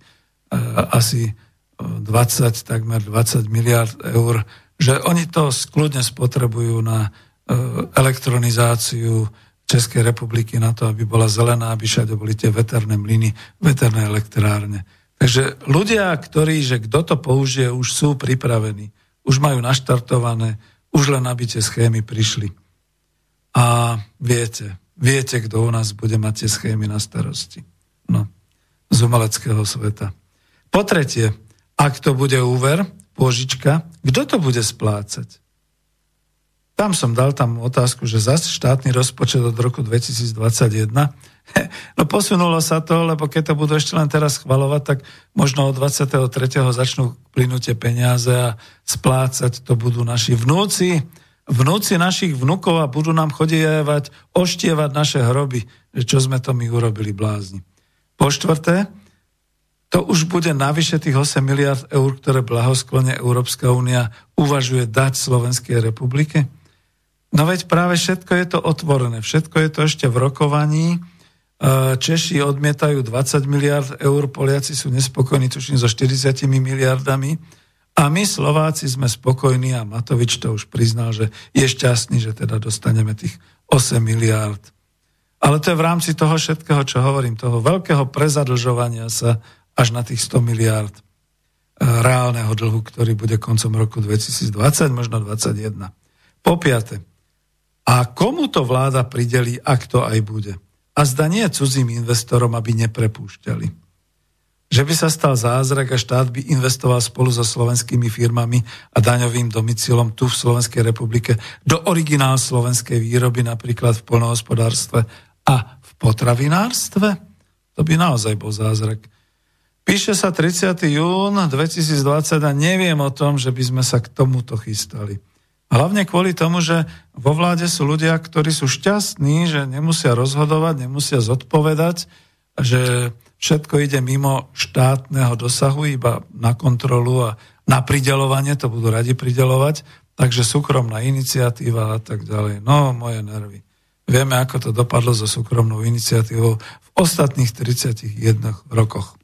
asi 20, takmer 20 miliard eur, že oni to skľudne spotrebujú na E, elektronizáciu Českej republiky na to, aby bola zelená, aby všade boli tie veterné mlyny, veterné elektrárne. Takže ľudia, ktorí, že kto to použije, už sú pripravení, už majú naštartované, už len aby tie schémy prišli. A viete, viete, kto u nás bude mať tie schémy na starosti. No, z umeleckého sveta. Po tretie, ak to bude úver, pôžička, kto to bude splácať? Tam som dal tam otázku, že zase štátny rozpočet od roku 2021. No posunulo sa to, lebo keď to budú ešte len teraz chvalovať, tak možno od 23. začnú plynúť tie peniaze a splácať to budú naši vnúci, vnúci našich vnúkov a budú nám chodievať, oštievať naše hroby, že čo sme to my urobili blázni. Po štvrté, to už bude navyše tých 8 miliard eur, ktoré blahosklone Európska únia uvažuje dať Slovenskej republike. No veď práve všetko je to otvorené, všetko je to ešte v rokovaní. E, Češi odmietajú 20 miliard eur, Poliaci sú nespokojní, tuším, so 40 miliardami. A my Slováci sme spokojní a Matovič to už priznal, že je šťastný, že teda dostaneme tých 8 miliard. Ale to je v rámci toho všetkého, čo hovorím, toho veľkého prezadlžovania sa až na tých 100 miliard e, reálneho dlhu, ktorý bude koncom roku 2020, možno 2021. Po piate, a komu to vláda prideli, ak to aj bude? A zda nie cudzím investorom, aby neprepúšťali. Že by sa stal zázrak a štát by investoval spolu so slovenskými firmami a daňovým domicilom tu v Slovenskej republike do originál slovenskej výroby, napríklad v polnohospodárstve a v potravinárstve? To by naozaj bol zázrak. Píše sa 30. jún 2020 a neviem o tom, že by sme sa k tomuto chystali. Hlavne kvôli tomu, že vo vláde sú ľudia, ktorí sú šťastní, že nemusia rozhodovať, nemusia zodpovedať, že všetko ide mimo štátneho dosahu, iba na kontrolu a na pridelovanie, to budú radi pridelovať, takže súkromná iniciatíva a tak ďalej. No, moje nervy. Vieme, ako to dopadlo so súkromnou iniciatívou v ostatných 31 rokoch.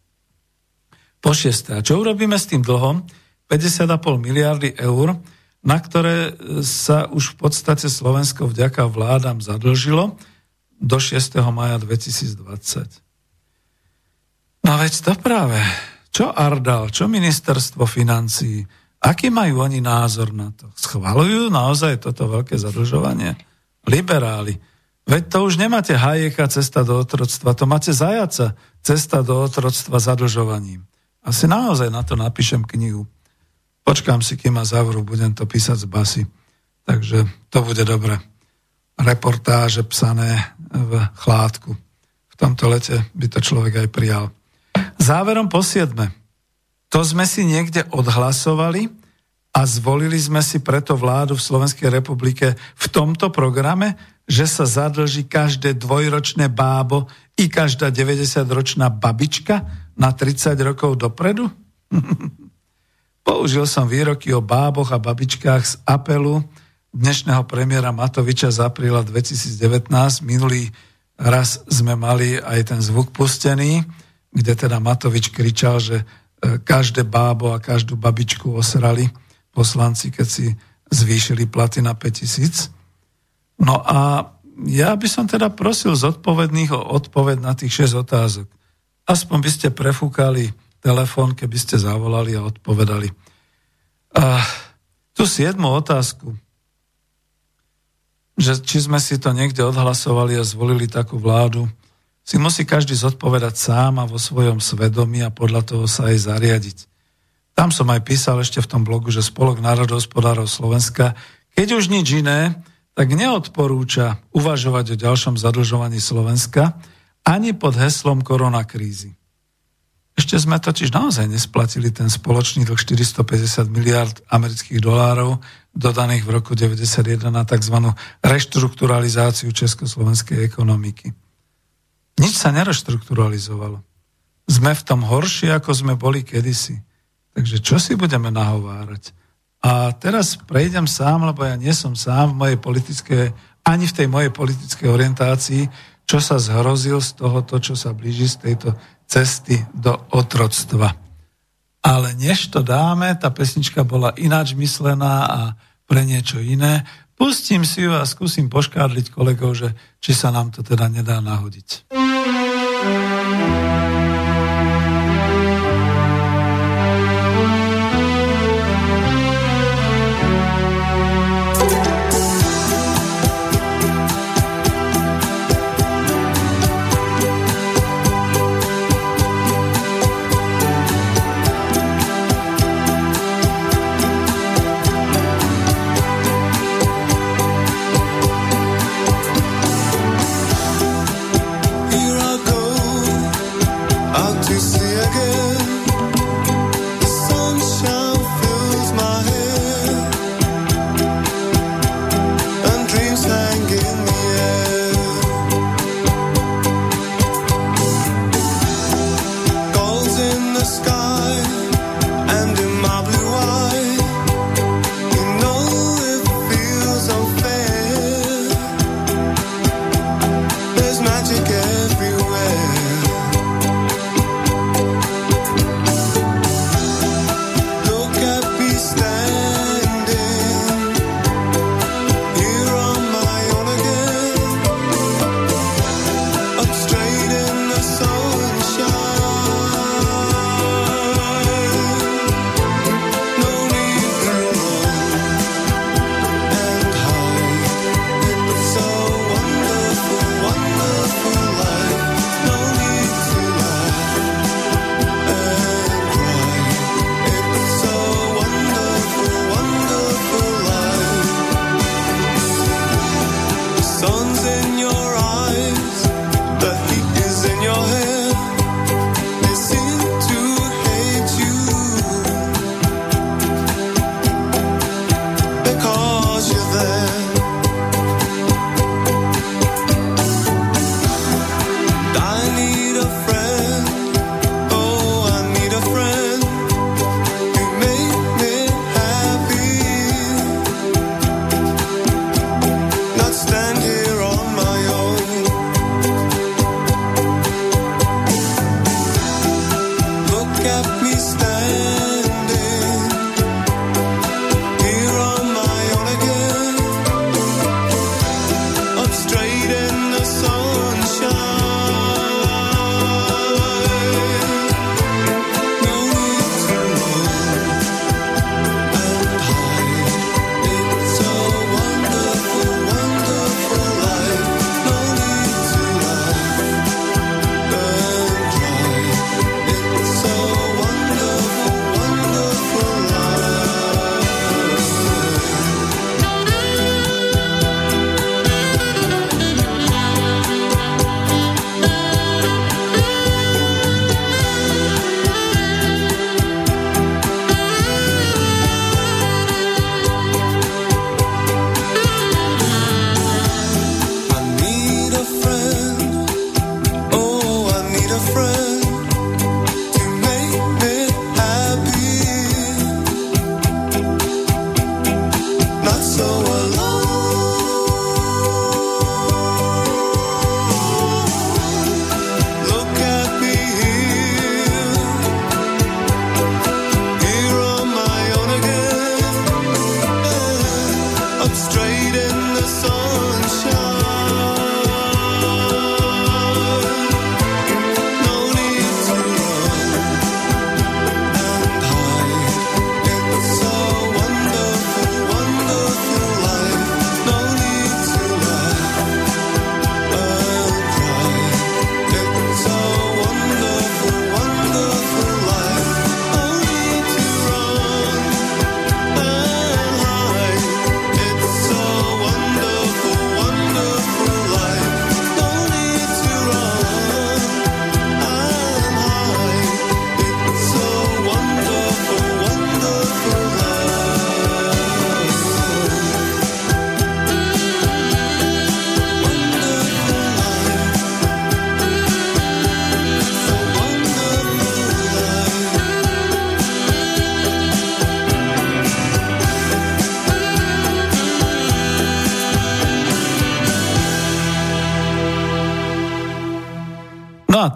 Po šiesté, čo urobíme s tým dlhom? 50,5 miliardy eur, na ktoré sa už v podstate Slovensko vďaka vládam zadlžilo do 6. maja 2020. No veď to práve. Čo Ardal, čo ministerstvo financí, aký majú oni názor na to? Schvalujú naozaj toto veľké zadlžovanie? Liberáli. Veď to už nemáte Hajeka cesta do otroctva, to máte Zajaca cesta do otroctva zadlžovaním. Asi naozaj na to napíšem knihu. Počkám si, kým ma zavrú, budem to písať z basy. Takže to bude dobre. Reportáže psané v chládku. V tomto lete by to človek aj prijal. Záverom po siedme. To sme si niekde odhlasovali a zvolili sme si preto vládu v Slovenskej republike v tomto programe, že sa zadlží každé dvojročné bábo i každá 90-ročná babička na 30 rokov dopredu? Použil som výroky o báboch a babičkách z apelu dnešného premiéra Matoviča z apríla 2019. Minulý raz sme mali aj ten zvuk pustený, kde teda Matovič kričal, že e, každé bábo a každú babičku osrali poslanci, keď si zvýšili platy na 5000. No a ja by som teda prosil zodpovedných o odpoveď na tých 6 otázok. Aspoň by ste prefúkali telefón, keby ste zavolali a odpovedali. A tú siedmu otázku, že či sme si to niekde odhlasovali a zvolili takú vládu, si musí každý zodpovedať sám a vo svojom svedomí a podľa toho sa aj zariadiť. Tam som aj písal ešte v tom blogu, že Spolok národohospodárov Slovenska, keď už nič iné, tak neodporúča uvažovať o ďalšom zadlžovaní Slovenska ani pod heslom koronakrízy. Ešte sme totiž naozaj nesplatili ten spoločný dlh 450 miliard amerických dolárov, dodaných v roku 1991 na tzv. reštrukturalizáciu československej ekonomiky. Nič sa nereštrukturalizovalo. Sme v tom horšie, ako sme boli kedysi. Takže čo si budeme nahovárať? A teraz prejdem sám, lebo ja nie som sám v mojej politické, ani v tej mojej politickej orientácii, čo sa zhrozil z tohoto, čo sa blíži z tejto cesty do otroctva. Ale než to dáme, tá pesnička bola ináč myslená a pre niečo iné. Pustím si ju a skúsim poškádliť kolegov, že či sa nám to teda nedá nahodiť.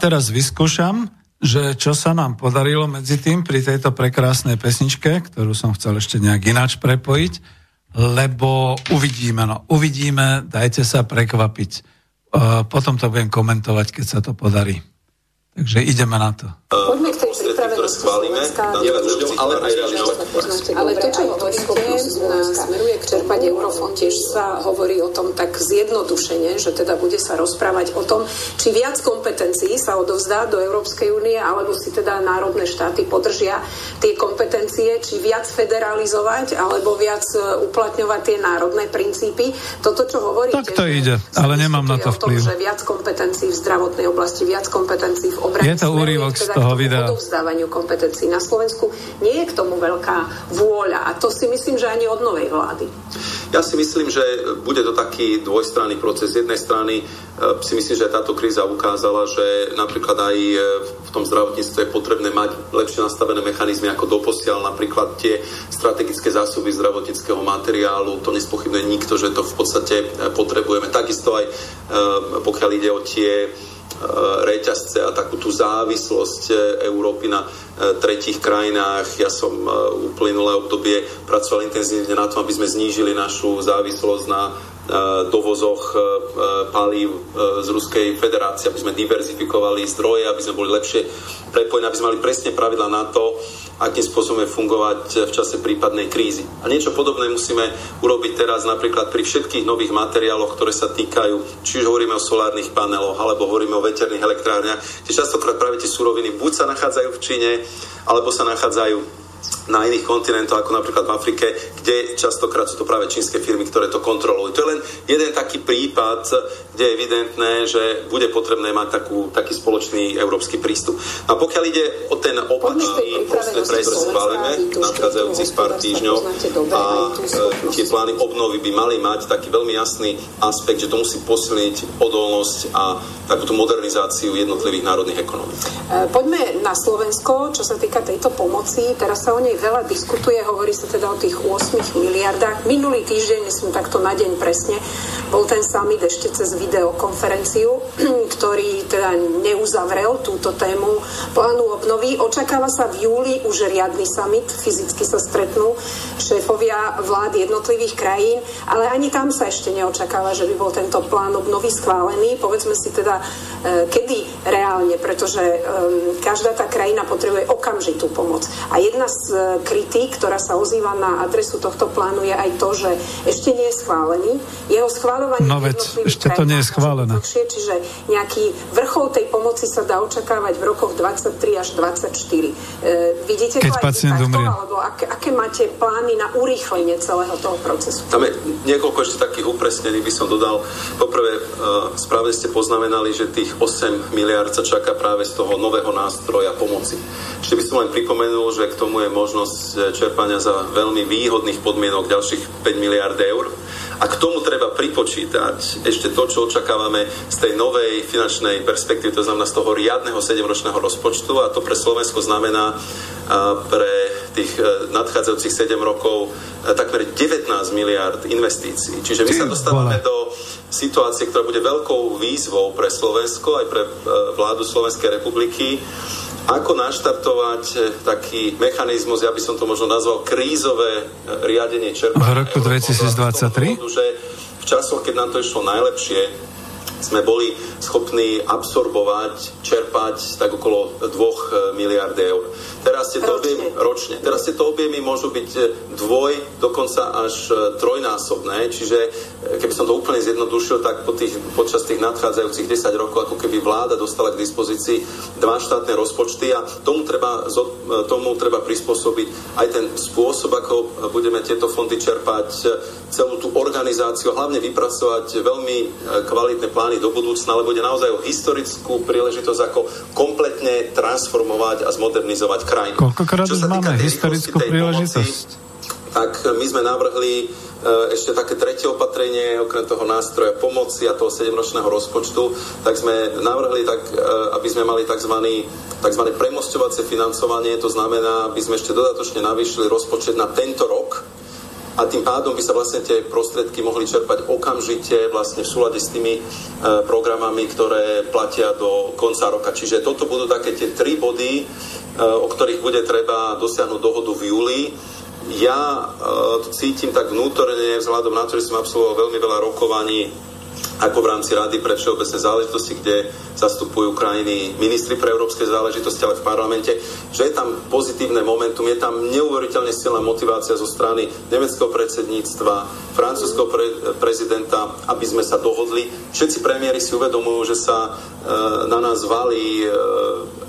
Teraz vyskúšam, že čo sa nám podarilo medzi tým pri tejto prekrásnej pesničke, ktorú som chcel ešte nejak ináč prepojiť, lebo uvidíme, no uvidíme, dajte sa prekvapiť. E, potom to budem komentovať, keď sa to podarí. Takže ideme na to. Poďme k tej pripravenosti Slovenska. Ale aj Ale to, čo hovoríte, smeruje k čerpať eurofond. Tiež sa hovorí o tom tak zjednodušene, že teda bude sa rozprávať o tom, či viac kompetencií sa odovzdá do Európskej únie, alebo si teda národné štáty podržia tie kompetencie, či viac federalizovať, alebo viac e, uplatňovať tie národné princípy. Toto, čo hovoríte... Tak to ide, ale nemám na to vplyv. Tom, že viac kompetencií v zdravotnej oblasti, viac kompetencií v obrane. Je to úrivok z toho videa. Odovzdávaniu kompetencií. Na Slovensku nie je k tomu veľká vôľa a to si myslím, že ani od novej vlády. Ja si myslím, že bude to taký dvojstranný proces. Z jednej strany e, si myslím, že táto kríza ukázala, že napríklad aj e, v tom zdravotníctve je potrebné mať lepšie nastavené mechanizmy ako doposiaľ, napríklad tie strategické zásoby zdravotníckého materiálu, to nespochybne nikto, že to v podstate e, potrebujeme. Takisto aj pokiaľ ide o tie reťazce a takú tú závislosť Európy na tretích krajinách. Ja som uplynulé obdobie pracoval intenzívne na tom, aby sme znížili našu závislosť na dovozoch palív z Ruskej federácie, aby sme diverzifikovali zdroje, aby sme boli lepšie prepojení, aby sme mali presne pravidla na to, akým spôsobom fungovať v čase prípadnej krízy. A niečo podobné musíme urobiť teraz napríklad pri všetkých nových materiáloch, ktoré sa týkajú, či už hovoríme o solárnych paneloch, alebo hovoríme o veterných elektrárniach, kde častokrát práve tie suroviny buď sa nachádzajú v Číne, alebo sa nachádzajú na iných kontinentoch, ako napríklad v Afrike, kde častokrát sú to práve čínske firmy, ktoré to kontrolujú. To je len jeden taký prípad, kde je evidentné, že bude potrebné mať takú, taký spoločný európsky prístup. A pokiaľ ide o ten opačný prostred, ktorý schválime v nadchádzajúcich pár týždňov a e, tie plány obnovy by mali mať taký veľmi jasný aspekt, že to musí posilniť odolnosť a takúto modernizáciu jednotlivých národných ekonomík. E, poďme na Slovensko, čo sa týka tejto pomoci. Teraz sa o nej veľa diskutuje, hovorí sa teda o tých 8 miliardách. Minulý týždeň, myslím takto na deň presne, bol ten summit ešte cez videokonferenciu, ktorý teda neuzavrel túto tému plánu obnovy. Očakáva sa v júli už riadny summit, fyzicky sa stretnú šéfovia vlád jednotlivých krajín, ale ani tam sa ešte neočakáva, že by bol tento plán obnovy schválený. Povedzme si teda, e, kedy reálne, pretože každá tá krajina potrebuje okamžitú pomoc. A jedna z kritík, ktorá sa ozýva na adresu tohto plánu je aj to, že ešte nie je schválený. Jeho schváľovanie no veď, ešte to nie je schválené. Dlhšie, čiže nejaký vrchol tej pomoci sa dá očakávať v rokoch 23 až 24. E, vidíte Keď to aj pacient takto, umrie. alebo aké, aké máte plány na urýchlenie celého toho procesu? Tam je niekoľko ešte takých upresnení, by som dodal. Poprvé, e, správne ste poznamenali, že tých 8 miliard sa čaká práve z toho nového nástroja pomoci. Ešte by som len pripomenul, že k tomu je možnosť e, čerpania za veľmi výhodných podmienok ďalších 5 miliard eur. A k tomu treba pripočítať ešte to, čo očakávame z tej novej finančnej perspektívy, to znamená z toho riadneho 7-ročného rozpočtu a to pre Slovensko znamená pre tých e, nadchádzajúcich 7 rokov e, takmer 19 miliard investícií. Čiže my sa dostávame do situácie, ktorá bude veľkou výzvou pre Slovensko aj pre vládu Slovenskej republiky ako naštartovať eh, taký mechanizmus, ja by som to možno nazval krízové eh, riadenie čerpania. V roku 2023? že v časoch, keď nám to išlo najlepšie, sme boli schopní absorbovať, čerpať tak okolo 2 eh, miliard eur. Teraz tie to objemy, ročne. Teraz tieto objemy môžu byť dvoj, dokonca až trojnásobné, čiže keby som to úplne zjednodušil, tak po tých, počas tých nadchádzajúcich 10 rokov, ako keby vláda dostala k dispozícii dva štátne rozpočty a tomu treba, tomu treba prispôsobiť aj ten spôsob, ako budeme tieto fondy čerpať, celú tú organizáciu, hlavne vypracovať veľmi kvalitné plány do budúcna, lebo ide naozaj o historickú príležitosť, ako kompletne transformovať a zmodernizovať krajinu. Koľkokrát už máme historickú príležitosť? Pomoci, tak my sme navrhli e, ešte také tretie opatrenie, okrem toho nástroja pomoci a toho 7-ročného rozpočtu, tak sme navrhli, tak, e, aby sme mali tzv. tzv. premostovacie financovanie, to znamená, aby sme ešte dodatočne navýšili rozpočet na tento rok a tým pádom by sa vlastne tie prostriedky mohli čerpať okamžite vlastne v súlade s tými e, programami, ktoré platia do konca roka. Čiže toto budú také tie tri body, e, o ktorých bude treba dosiahnuť dohodu v júli. Ja e, cítim tak vnútorne, vzhľadom na to, že som absolvoval veľmi veľa rokovaní ako v rámci Rady pre všeobecné záležitosti, kde zastupujú krajiny ministri pre európske záležitosti, ale v parlamente, že je tam pozitívne momentum, je tam neuveriteľne silná motivácia zo strany nemeckého predsedníctva, francúzského pre, prezidenta, aby sme sa dohodli. Všetci premiéry si uvedomujú, že sa e, na nás valí e,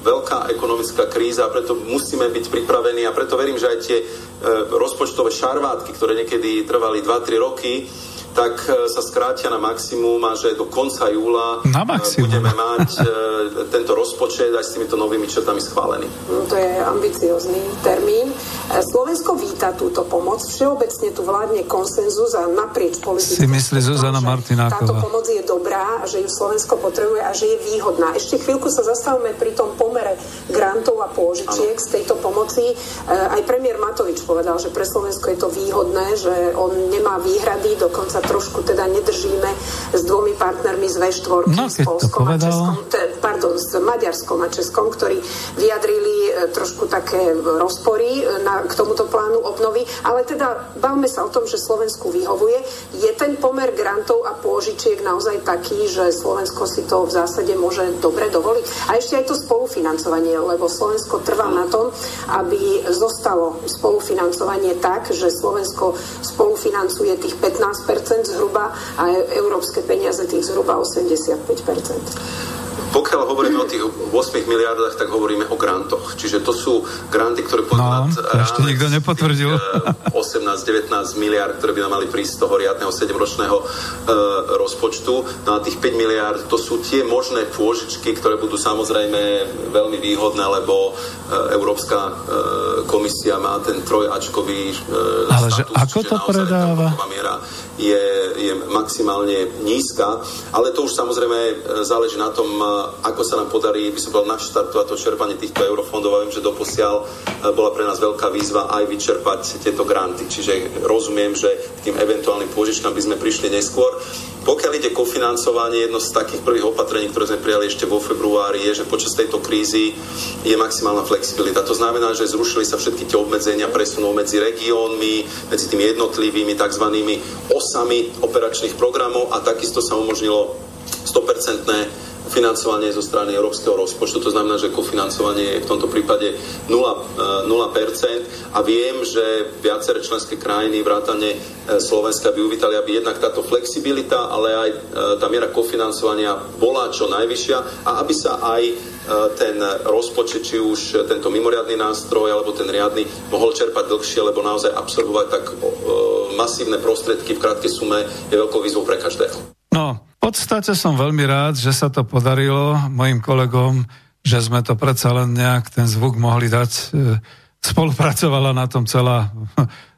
veľká ekonomická kríza preto musíme byť pripravení a preto verím, že aj tie e, rozpočtové šarvátky, ktoré niekedy trvali 2-3 roky, tak e, sa skrátia na maximum a že do konca júla na e, budeme mať e, tento rozpočet aj s týmito novými črtami schválený. No, to je ambiciózny termín. Slovensko víta túto pomoc. Všeobecne tu vládne konsenzus a naprieč politickým. Si myslí Zuzana Martináková. Táto pomoc je dobrá, že ju Slovensko potrebuje a že je výhodná. Ešte chvíľku sa zastavíme pri tom pomere grantov a pôžičiek ano. z tejto pomoci. Aj premiér Matovič povedal, že pre Slovensko je to výhodné, že on nemá výhrady, dokonca trošku teda nedržíme s dvomi partnermi z V4, no, s Polskom a Českom, pardon, s Maďarskom a Českom, ktorí vyjadrili e, trošku také rozpory e, na, k tomuto plánu obnovy, ale teda bavme sa o tom, že Slovensku vyhovuje. Je ten pomer grantov a pôžičiek naozaj taký, že Slovensko si to v zásade môže dobre dovoliť? A ešte aj to spolufinancovanie, lebo Slovensko trvá na tom, aby zostalo spolufinancovanie tak, že Slovensko spolufinancuje tých 15 zhruba a európske peniaze tých zhruba 85 pokiaľ hovoríme o tých 8 miliardách, tak hovoríme o grantoch. Čiže to sú granty, ktoré pôjdu no, ešte nikto nepotvrdil. 18-19 eh, miliard, ktoré by nám mali prísť z toho riadneho 7-ročného uh, rozpočtu. No a tých 5 miliard, to sú tie možné pôžičky, ktoré budú samozrejme veľmi výhodné, lebo uh, Európska uh, komisia má ten trojačkový uh, Ale status, že ako to predáva? Miera je, je maximálne nízka, ale to už samozrejme záleží na tom, ako sa nám podarí, by som povedal, naštartovať to čerpanie týchto eurofondov. A viem, že doposiaľ e, bola pre nás veľká výzva aj vyčerpať tieto granty. Čiže rozumiem, že k tým eventuálnym pôžičkám by sme prišli neskôr. Pokiaľ ide kofinancovanie, jedno z takých prvých opatrení, ktoré sme prijali ešte vo februári, je, že počas tejto krízy je maximálna flexibilita. To znamená, že zrušili sa všetky tie obmedzenia presunov medzi regiónmi, medzi tými jednotlivými tzv. osami operačných programov a takisto sa umožnilo 100% financovanie zo strany európskeho rozpočtu, to znamená, že kofinancovanie je v tomto prípade 0%, 0% e, a viem, že viaceré členské krajiny vrátane e, Slovenska by uvítali, aby jednak táto flexibilita, ale aj e, tá miera kofinancovania bola čo najvyššia a aby sa aj ten rozpočet, či už tento mimoriadný nástroj alebo ten riadny, mohol čerpať dlhšie, lebo naozaj absorbovať tak masívne prostriedky v krátkej sume je veľkou výzvou pre každého. No, podstate som veľmi rád, že sa to podarilo mojim kolegom, že sme to predsa len nejak ten zvuk mohli dať. E, spolupracovala na tom celá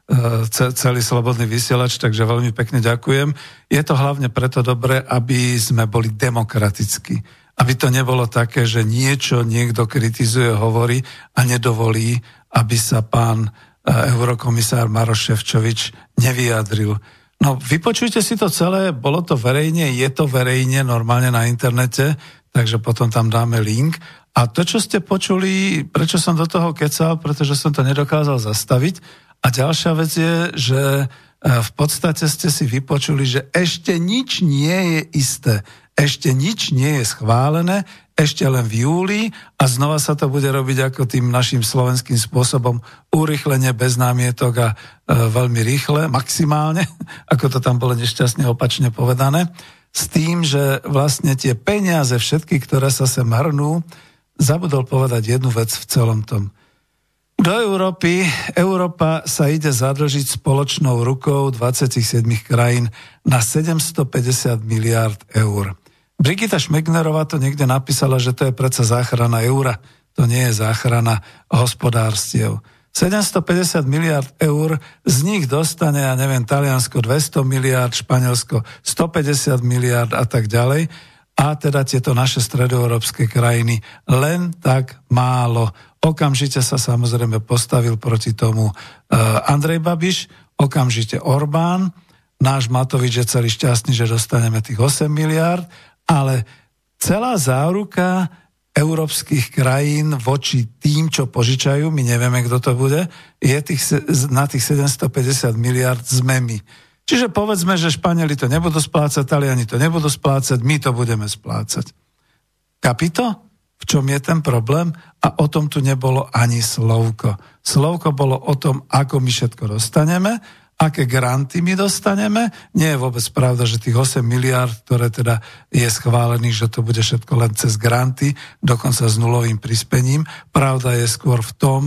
e, celý slobodný vysielač, takže veľmi pekne ďakujem. Je to hlavne preto dobré, aby sme boli demokratickí. Aby to nebolo také, že niečo niekto kritizuje, hovorí a nedovolí, aby sa pán e, eurokomisár Maroš Ševčovič nevyjadril. No, vypočujte si to celé, bolo to verejne, je to verejne normálne na internete, takže potom tam dáme link. A to, čo ste počuli, prečo som do toho kecal, pretože som to nedokázal zastaviť. A ďalšia vec je, že e, v podstate ste si vypočuli, že ešte nič nie je isté, ešte nič nie je schválené, ešte len v júli a znova sa to bude robiť ako tým našim slovenským spôsobom urychlenie bez námietok a e, veľmi rýchle, maximálne, ako to tam bolo nešťastne opačne povedané, s tým, že vlastne tie peniaze všetky, ktoré sa sem hrnú, zabudol povedať jednu vec v celom tom. Do Európy, Európa sa ide zadlžiť spoločnou rukou 27 krajín na 750 miliard eur. Brigita Šmegnerová to niekde napísala, že to je predsa záchrana eura. To nie je záchrana hospodárstiev. 750 miliard eur, z nich dostane, ja neviem, Taliansko 200 miliard, Španielsko 150 miliard a tak ďalej. A teda tieto naše stredoeurópske krajiny len tak málo. Okamžite sa samozrejme postavil proti tomu uh, Andrej Babiš, okamžite Orbán, náš Matovič je celý šťastný, že dostaneme tých 8 miliard, ale celá záruka európskych krajín voči tým, čo požičajú, my nevieme, kto to bude, je tých, na tých 750 miliard sme my. Čiže povedzme, že Španieli to nebudú splácať, Taliani to nebudú splácať, my to budeme splácať. Kapito? V čom je ten problém? A o tom tu nebolo ani slovko. Slovko bolo o tom, ako my všetko dostaneme, aké granty my dostaneme. Nie je vôbec pravda, že tých 8 miliard, ktoré teda je schválených, že to bude všetko len cez granty, dokonca s nulovým prispením. Pravda je skôr v tom,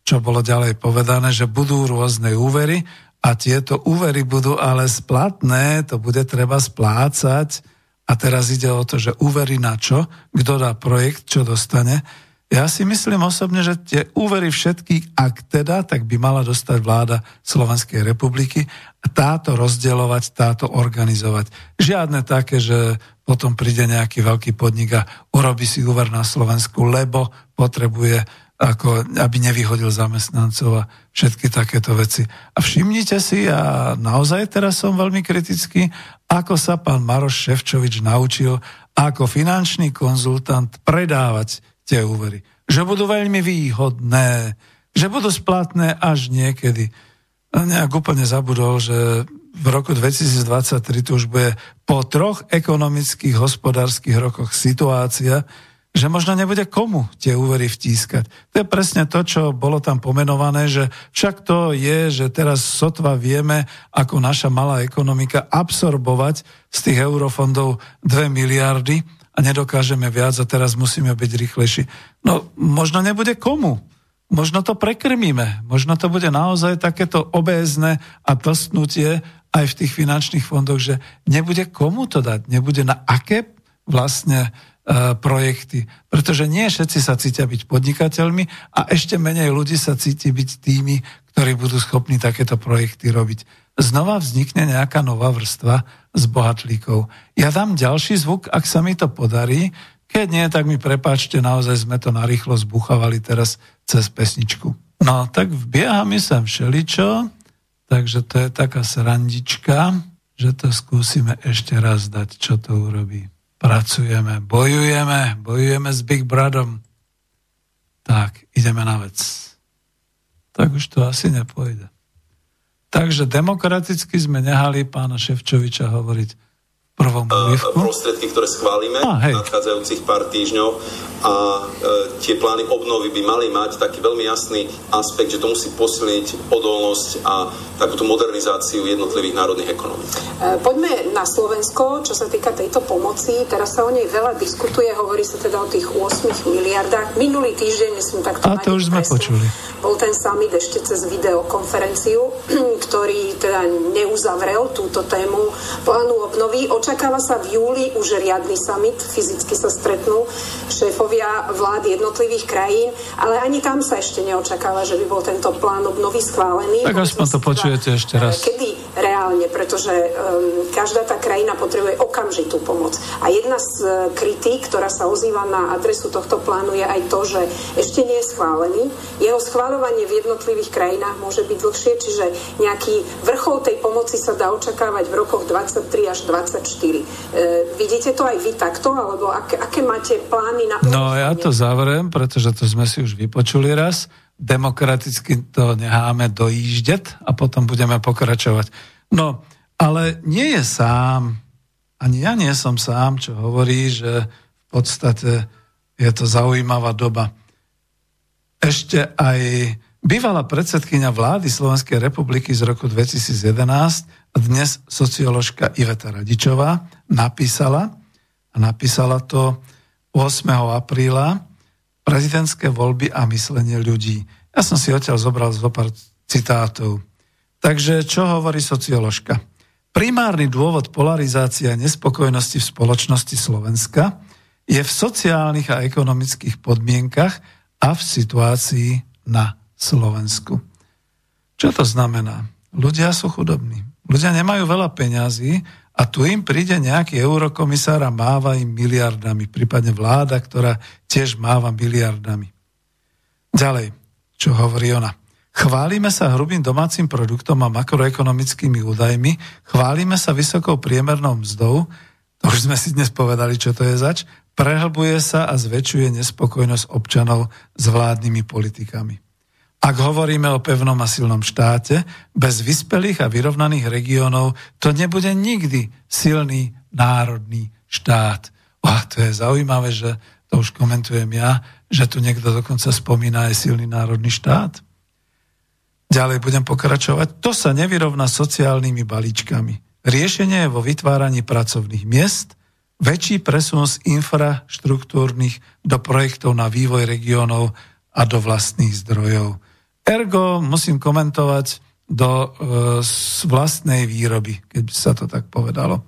čo bolo ďalej povedané, že budú rôzne úvery, a tieto úvery budú ale splatné, to bude treba splácať. A teraz ide o to, že úvery na čo, kto dá projekt, čo dostane. Ja si myslím osobne, že tie úvery všetky, ak teda, tak by mala dostať vláda Slovenskej republiky a táto rozdielovať, táto organizovať. Žiadne také, že potom príde nejaký veľký podnik a urobí si úver na Slovensku, lebo potrebuje ako aby nevyhodil zamestnancov a všetky takéto veci. A všimnite si, a naozaj teraz som veľmi kritický, ako sa pán Maroš Ševčovič naučil ako finančný konzultant predávať tie úvery. Že budú veľmi výhodné, že budú splatné až niekedy. A nejak úplne zabudol, že v roku 2023 tu už bude po troch ekonomických, hospodárskych rokoch situácia, že možno nebude komu tie úvery vtískať. To je presne to, čo bolo tam pomenované, že však to je, že teraz sotva vieme, ako naša malá ekonomika absorbovať z tých eurofondov 2 miliardy a nedokážeme viac a teraz musíme byť rýchlejší. No možno nebude komu. Možno to prekrmíme. Možno to bude naozaj takéto obézne a tlstnutie aj v tých finančných fondoch, že nebude komu to dať, nebude na aké vlastne E, projekty. Pretože nie všetci sa cítia byť podnikateľmi a ešte menej ľudí sa cíti byť tými, ktorí budú schopní takéto projekty robiť. Znova vznikne nejaká nová vrstva z bohatlíkov. Ja dám ďalší zvuk, ak sa mi to podarí. Keď nie, tak mi prepáčte, naozaj sme to narýchlo zbuchavali teraz cez pesničku. No, tak vbieha mi sem všeličo, takže to je taká srandička, že to skúsime ešte raz dať, čo to urobí pracujeme, bojujeme, bojujeme s Big Brotherom. Tak, ideme na vec. Tak už to asi nepôjde. Takže demokraticky sme nehali pána Ševčoviča hovoriť prvom úryvku. prostriedky, ktoré schválime v nadchádzajúcich pár týždňov a e, tie plány obnovy by mali mať taký veľmi jasný aspekt, že to musí posilniť odolnosť a takúto modernizáciu jednotlivých národných ekonomík. E, poďme na Slovensko, čo sa týka tejto pomoci. Teraz sa o nej veľa diskutuje, hovorí sa teda o tých 8 miliardách. Minulý týždeň, myslím, takto... A to už sme presne, počuli. Bol ten summit ešte cez videokonferenciu, ktorý teda neuzavrel túto tému plánu obnovy. Očakáva sa v júli už riadny summit, fyzicky sa stretnú šéfovia vlád jednotlivých krajín, ale ani tam sa ešte neočakáva, že by bol tento plán obnovy schválený. Tak aspoň to počujete ešte raz. Kedy reálne, pretože um, každá tá krajina potrebuje okamžitú pomoc. A jedna z uh, kritík, ktorá sa ozýva na adresu tohto plánu je aj to, že ešte nie je schválený. Jeho schváľovanie v jednotlivých krajinách môže byť dlhšie, čiže nejaký vrchol tej pomoci sa dá očakávať v rokoch 23 až 24. E, vidíte to aj vy takto, alebo aké, aké máte plány na... No ja to zavriem, pretože to sme si už vypočuli raz demokraticky to necháme dojíždeť a potom budeme pokračovať. No, ale nie je sám, ani ja nie som sám, čo hovorí, že v podstate je to zaujímavá doba. Ešte aj bývalá predsedkynia vlády Slovenskej republiky z roku 2011 a dnes socioložka Iveta Radičová napísala, a napísala to 8. apríla, prezidentské voľby a myslenie ľudí. Ja som si odtiaľ zobral zo pár citátov. Takže čo hovorí socioložka? Primárny dôvod polarizácie a nespokojnosti v spoločnosti Slovenska je v sociálnych a ekonomických podmienkach a v situácii na Slovensku. Čo to znamená? Ľudia sú chudobní. Ľudia nemajú veľa peňazí a tu im príde nejaký eurokomisár a máva im miliardami, prípadne vláda, ktorá tiež máva miliardami. Ďalej, čo hovorí ona. Chválime sa hrubým domácim produktom a makroekonomickými údajmi, chválime sa vysokou priemernou mzdou, to už sme si dnes povedali, čo to je zač, prehlbuje sa a zväčšuje nespokojnosť občanov s vládnymi politikami. Ak hovoríme o pevnom a silnom štáte, bez vyspelých a vyrovnaných regiónov to nebude nikdy silný národný štát. O, to je zaujímavé, že to už komentujem ja, že tu niekto dokonca spomína aj silný národný štát. Ďalej budem pokračovať. To sa nevyrovná sociálnymi balíčkami. Riešenie je vo vytváraní pracovných miest, väčší presun z infraštruktúrnych do projektov na vývoj regiónov a do vlastných zdrojov. Ergo musím komentovať do e, vlastnej výroby, keď by sa to tak povedalo.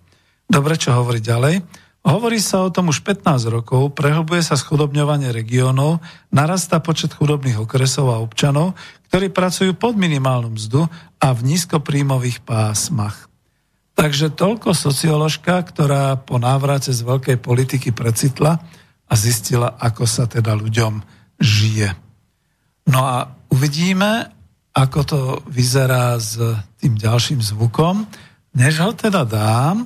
Dobre, čo hovorí ďalej? Hovorí sa o tom už 15 rokov, prehlbuje sa schudobňovanie regiónov, narastá počet chudobných okresov a občanov, ktorí pracujú pod minimálnu mzdu a v nízkopríjmových pásmach. Takže toľko socioložka, ktorá po návrate z veľkej politiky precitla a zistila, ako sa teda ľuďom žije. No a Uvidíme, ako to vyzerá s tým ďalším zvukom. Než ho teda dám,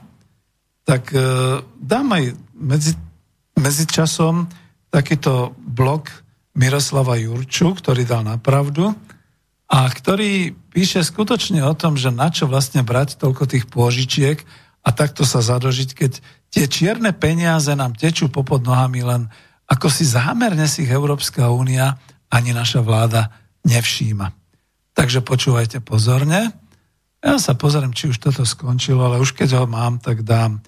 tak e, dám aj medzi, medzi časom takýto blok Miroslava Jurču, ktorý dal na a ktorý píše skutočne o tom, že na čo vlastne brať toľko tých pôžičiek a takto sa zadožiť, keď tie čierne peniaze nám tečú popod nohami len ako si zámerne si ich Európska únia ani naša vláda nevšíma. Takže počúvajte pozorne. Ja sa pozriem, či už toto skončilo, ale už keď ho mám, tak dám.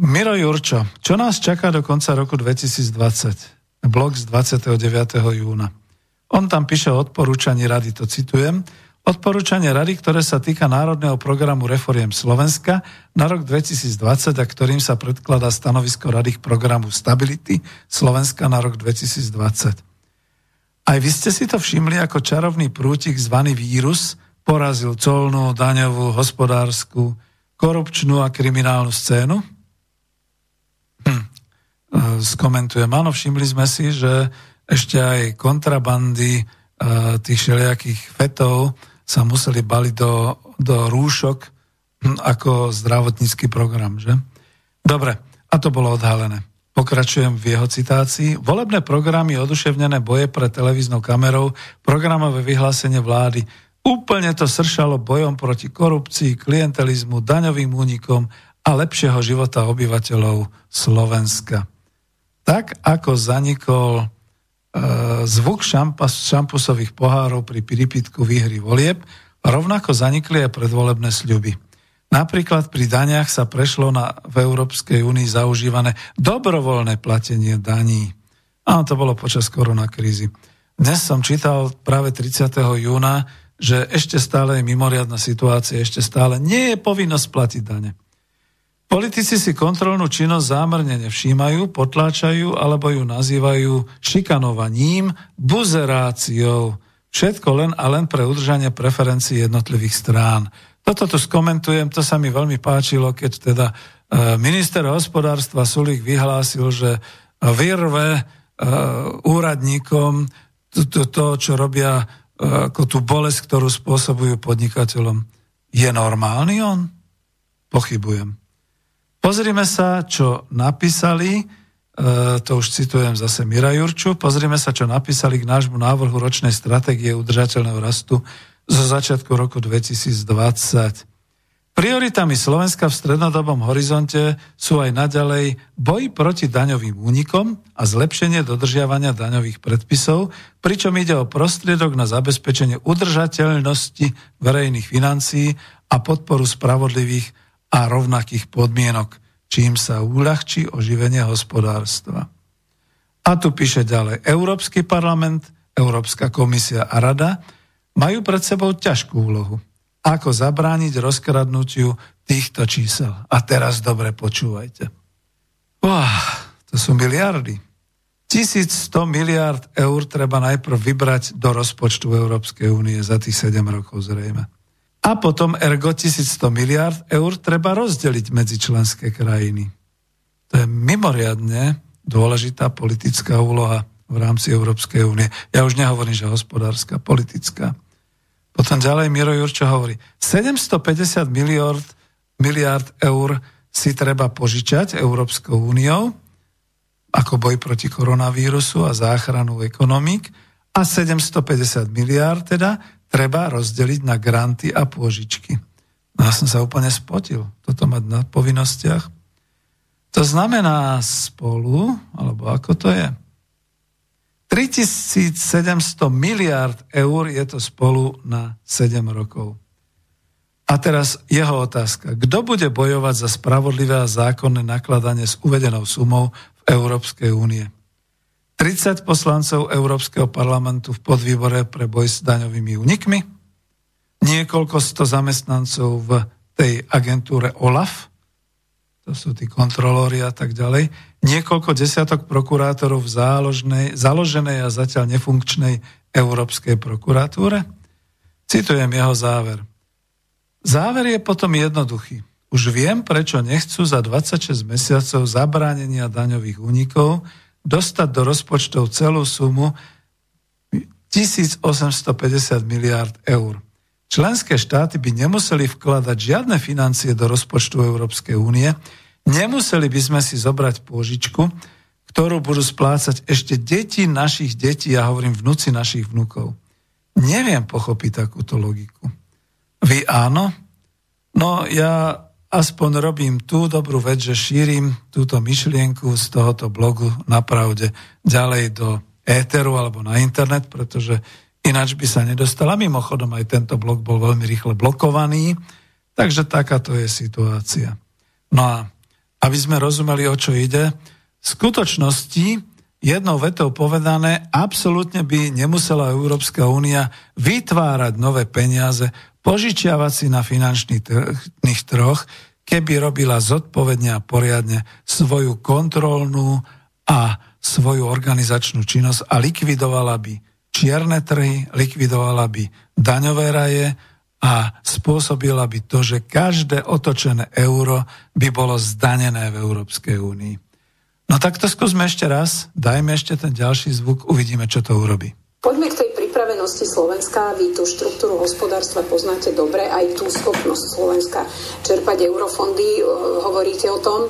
Miro Jurčo, čo nás čaká do konca roku 2020? Blog z 29. júna. On tam píše o odporúčaní rady, to citujem. Odporúčanie rady, ktoré sa týka Národného programu Reforiem Slovenska na rok 2020 a ktorým sa predkladá stanovisko rady k programu Stability Slovenska na rok 2020. Aj vy ste si to všimli, ako čarovný prútik zvaný vírus porazil colnú, daňovú, hospodárskú, korupčnú a kriminálnu scénu? Hm. Skomentujem. Áno, všimli sme si, že ešte aj kontrabandy e, tých všelijakých fetov sa museli baliť do, do rúšok hm, ako zdravotnícky program, že? Dobre, a to bolo odhalené. Pokračujem v jeho citácii. Volebné programy oduševnené boje pred televíznou kamerou, programové vyhlásenie vlády. Úplne to sršalo bojom proti korupcii, klientelizmu, daňovým únikom a lepšieho života obyvateľov Slovenska. Tak ako zanikol e, zvuk šampas, šampusových pohárov pri piripitku výhry volieb, rovnako zanikli aj predvolebné sľuby. Napríklad pri daniach sa prešlo na, v Európskej únii zaužívané dobrovoľné platenie daní. Áno, to bolo počas koronakrízy. Dnes som čítal práve 30. júna, že ešte stále je mimoriadna situácia, ešte stále nie je povinnosť platiť dane. Politici si kontrolnú činnosť zámerne nevšímajú, potláčajú alebo ju nazývajú šikanovaním, buzeráciou. Všetko len a len pre udržanie preferencií jednotlivých strán. Toto tu skomentujem, to sa mi veľmi páčilo, keď teda e, minister hospodárstva Sulík vyhlásil, že vyrve e, úradníkom to, čo robia e, ako tú bolesť, ktorú spôsobujú podnikateľom. Je normálny on? Pochybujem. Pozrime sa, čo napísali, to už citujem zase Mira Jurču, pozrime sa, čo napísali k nášmu návrhu ročnej stratégie udržateľného rastu zo začiatku roku 2020. Prioritami Slovenska v strednodobom horizonte sú aj naďalej boj proti daňovým únikom a zlepšenie dodržiavania daňových predpisov, pričom ide o prostriedok na zabezpečenie udržateľnosti verejných financií a podporu spravodlivých a rovnakých podmienok, čím sa uľahčí oživenie hospodárstva. A tu píše ďalej Európsky parlament, Európska komisia a rada majú pred sebou ťažkú úlohu. Ako zabrániť rozkradnutiu týchto čísel. A teraz dobre počúvajte. Oh, to sú miliardy. 1100 miliard eur treba najprv vybrať do rozpočtu Európskej únie za tých 7 rokov zrejme. A potom ergo 1100 miliard eur treba rozdeliť medzi členské krajiny. To je mimoriadne dôležitá politická úloha v rámci Európskej únie. Ja už nehovorím, že hospodárska, politická. Potom ďalej Miro Jurčo hovorí, 750 miliard, miliard eur si treba požičať Európskou úniou ako boj proti koronavírusu a záchranu ekonomik a 750 miliard teda treba rozdeliť na granty a pôžičky. No ja som sa úplne spotil, toto mať na povinnostiach. To znamená spolu, alebo ako to je? 3700 miliard eur je to spolu na 7 rokov. A teraz jeho otázka. Kto bude bojovať za spravodlivé a zákonné nakladanie s uvedenou sumou v Európskej únie? 30 poslancov Európskeho parlamentu v podvýbore pre boj s daňovými únikmi, niekoľko sto zamestnancov v tej agentúre OLAF, to sú tí kontrolóri a tak ďalej, niekoľko desiatok prokurátorov v záložnej, založenej a zatiaľ nefunkčnej Európskej prokuratúre? Citujem jeho záver. Záver je potom jednoduchý. Už viem, prečo nechcú za 26 mesiacov zabránenia daňových únikov dostať do rozpočtov celú sumu 1850 miliard eur. Členské štáty by nemuseli vkladať žiadne financie do rozpočtu Európskej únie, nemuseli by sme si zobrať pôžičku, ktorú budú splácať ešte deti našich detí, ja hovorím vnúci našich vnúkov. Neviem pochopiť takúto logiku. Vy áno? No ja aspoň robím tú dobrú vec, že šírim túto myšlienku z tohoto blogu napravde ďalej do éteru alebo na internet, pretože ináč by sa nedostala. Mimochodom aj tento blog bol veľmi rýchle blokovaný, takže takáto je situácia. No a aby sme rozumeli, o čo ide, v skutočnosti jednou vetou povedané, absolútne by nemusela Európska únia vytvárať nové peniaze, požičiavať si na finančných trhoch, keby robila zodpovedne a poriadne svoju kontrolnú a svoju organizačnú činnosť a likvidovala by čierne trhy, likvidovala by daňové raje a spôsobila by to, že každé otočené euro by bolo zdanené v Európskej únii. No tak to skúsme ešte raz, dajme ešte ten ďalší zvuk, uvidíme, čo to urobí. Poďme k tej pripravenosti Slovenska. Vy tú štruktúru hospodárstva poznáte dobre, aj tú schopnosť Slovenska čerpať eurofondy. Hovoríte o tom.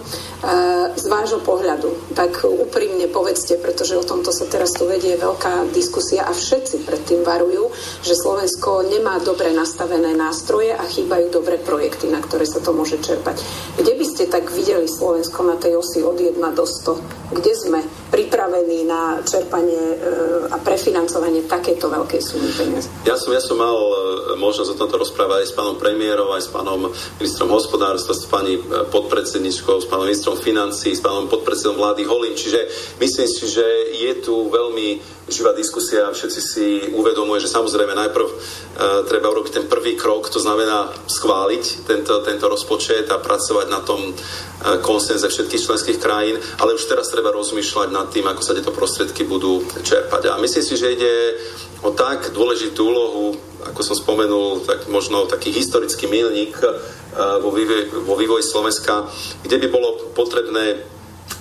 Z vášho pohľadu, tak úprimne povedzte, pretože o tomto sa teraz tu vedie veľká diskusia a všetci predtým varujú, že Slovensko nemá dobre nastavené nástroje a chýbajú dobré projekty, na ktoré sa to môže čerpať. Kde by ste tak videli Slovensko na tej osi od 1 do 100? Kde sme pripravení na čerpanie a prefinancovanie financovanie takéto veľkej sumy? Ja som, ja som mal e, možnosť o tomto rozprávať aj s pánom premiérom, aj s pánom ministrom hospodárstva, s pani e, podpredsedničkou, s pánom ministrom financí, s pánom podpredsedom vlády Holím. Čiže myslím si, že je tu veľmi živá diskusia, všetci si uvedomuje, že samozrejme najprv e, treba urobiť ten prvý krok, to znamená schváliť tento, tento rozpočet a pracovať na tom e, konsenze všetkých členských krajín, ale už teraz treba rozmýšľať nad tým, ako sa tieto prostriedky budú čerpať. A myslím si, že ide o tak dôležitú úlohu, ako som spomenul, tak možno taký historický milník e, vo vývoji, vo vývoji Slovenska, kde by bolo potrebné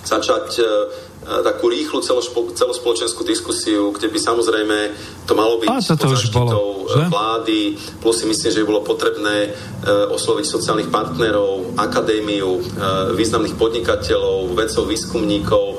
začať e, takú rýchlu celospoločenskú diskusiu, kde by samozrejme to malo byť pod zaštitou vlády, plus si myslím, že by bolo potrebné osloviť sociálnych partnerov, akadémiu, významných podnikateľov, vedcov, výskumníkov,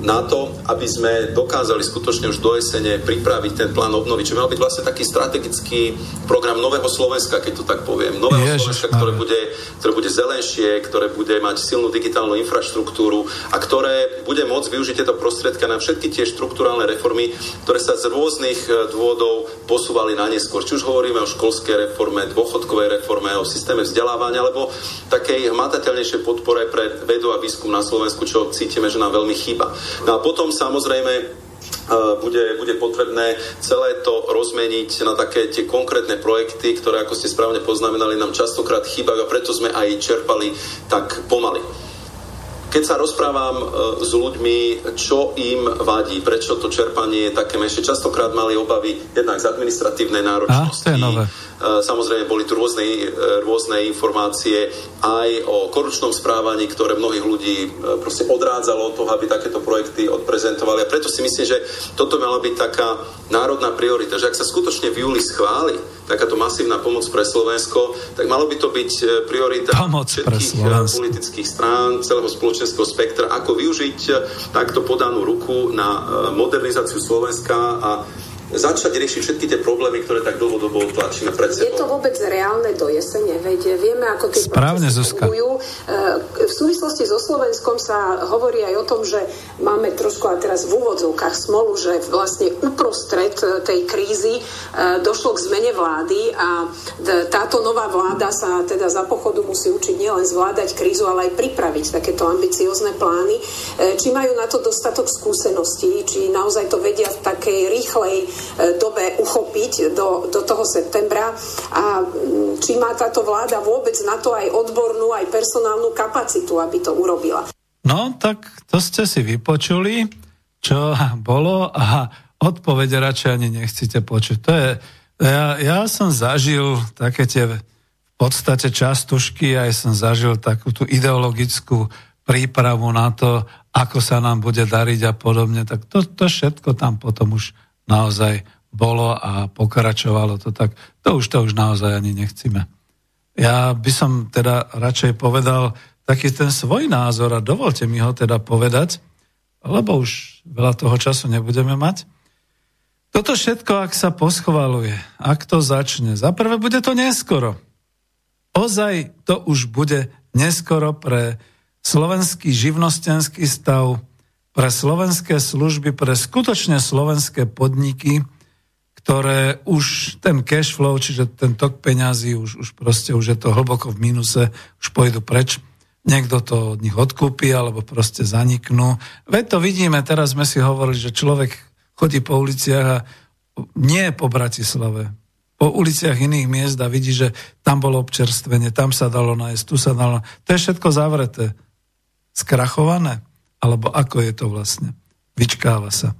na to, aby sme dokázali skutočne už do jesene pripraviť ten plán obnovy, čo mal byť vlastne taký strategický program Nového Slovenska, keď to tak poviem. Nového Ježiš, Slovenska, ktoré bude, ktoré bude zelenšie, ktoré bude mať silnú digitálnu infraštruktúru a ktoré bude môcť využiť tieto prostriedky na všetky tie štruktúrálne reformy, ktoré sa z rôznych e, dôvodov posúvali na neskôr. Či už hovoríme o školskej reforme, dôchodkovej reforme, o systéme vzdelávania, alebo takej hmatateľnejšej podpore pre vedu a výskum na Slovensku, čo cítime, že nám veľmi chýba. No a potom samozrejme e, bude, bude potrebné celé to rozmeniť na také tie konkrétne projekty, ktoré, ako ste správne poznamenali, nám častokrát chýbajú a preto sme aj čerpali tak pomaly. keď sa rozprávam e, s ľuďmi, čo im vadí, prečo to čerpanie je také menšie, častokrát mali obavy jednak z administratívnej náročnosti. A, E, samozrejme, boli tu rôzne, e, rôzne informácie aj o korupčnom správaní, ktoré mnohých ľudí proste odrádzalo od toho, aby takéto projekty odprezentovali. A preto si myslím, že toto mala byť taká národná priorita, že ak sa skutočne v júli schváli takáto masívna pomoc pre Slovensko, tak malo by to byť priorita pomoc všetkých politických strán, celého spoločenského spektra, ako využiť takto podanú ruku na modernizáciu Slovenska a začať riešiť všetky tie problémy, ktoré tak dlhodobo tlačíme pred sebou. Je to vôbec reálne do jesene? Veď vieme, ako tie Správne, Zuzka. Fungujú. E, v súvislosti so Slovenskom sa hovorí aj o tom, že máme trošku a teraz v úvodzovkách smolu, že vlastne uprostred e, tej krízy e, došlo k zmene vlády a táto nová vláda sa teda za pochodu musí učiť nielen zvládať krízu, ale aj pripraviť takéto ambiciozne plány. Či majú na to dostatok skúseností, či naozaj to vedia v takej rýchlej dobe uchopiť do, do toho septembra a či má táto vláda vôbec na to aj odbornú, aj personálnu kapacitu, aby to urobila. No, tak to ste si vypočuli, čo bolo a odpovede radšej ani nechcete počuť. To je, ja, ja som zažil také tie v podstate častušky, aj som zažil takú tú ideologickú prípravu na to, ako sa nám bude dariť a podobne, tak to, to všetko tam potom už naozaj bolo a pokračovalo to tak, to už to už naozaj ani nechcíme. Ja by som teda radšej povedal taký ten svoj názor a dovolte mi ho teda povedať, lebo už veľa toho času nebudeme mať. Toto všetko, ak sa poschvaluje, ak to začne, zaprvé bude to neskoro. Ozaj to už bude neskoro pre slovenský živnostenský stav, pre slovenské služby, pre skutočne slovenské podniky, ktoré už ten cash flow, čiže ten tok peňazí, už, už proste už je to hlboko v mínuse, už pôjdu preč. Niekto to od nich odkúpi, alebo proste zaniknú. Veď to vidíme, teraz sme si hovorili, že človek chodí po uliciach a nie po Bratislave, po uliciach iných miest a vidí, že tam bolo občerstvenie, tam sa dalo nájsť, tu sa dalo. To je všetko zavreté. Skrachované. Alebo ako je to vlastne? Vyčkáva sa.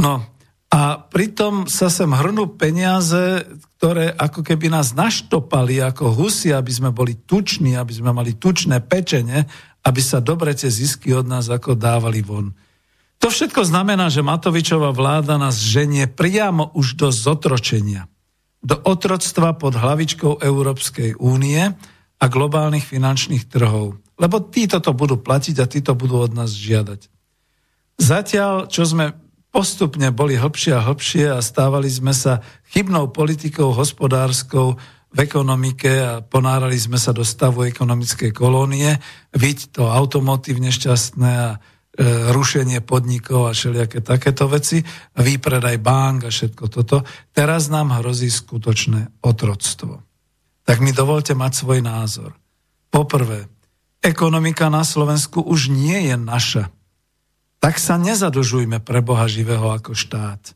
No a pritom sa sem hrnú peniaze, ktoré ako keby nás naštopali ako husy, aby sme boli tuční, aby sme mali tučné pečenie, aby sa dobre tie zisky od nás ako dávali von. To všetko znamená, že Matovičová vláda nás ženie priamo už do zotročenia. Do otroctva pod hlavičkou Európskej únie a globálnych finančných trhov. Lebo títo to budú platiť a títo budú od nás žiadať. Zatiaľ, čo sme postupne boli hlbšie a hlbšie a stávali sme sa chybnou politikou hospodárskou v ekonomike a ponárali sme sa do stavu ekonomickej kolónie, viď to automotív nešťastné a e, rušenie podnikov a všelijaké takéto veci, výpredaj bank a všetko toto. Teraz nám hrozí skutočné otroctvo. Tak mi dovolte mať svoj názor. Poprvé, ekonomika na Slovensku už nie je naša. Tak sa nezadlžujme pre Boha živého ako štát.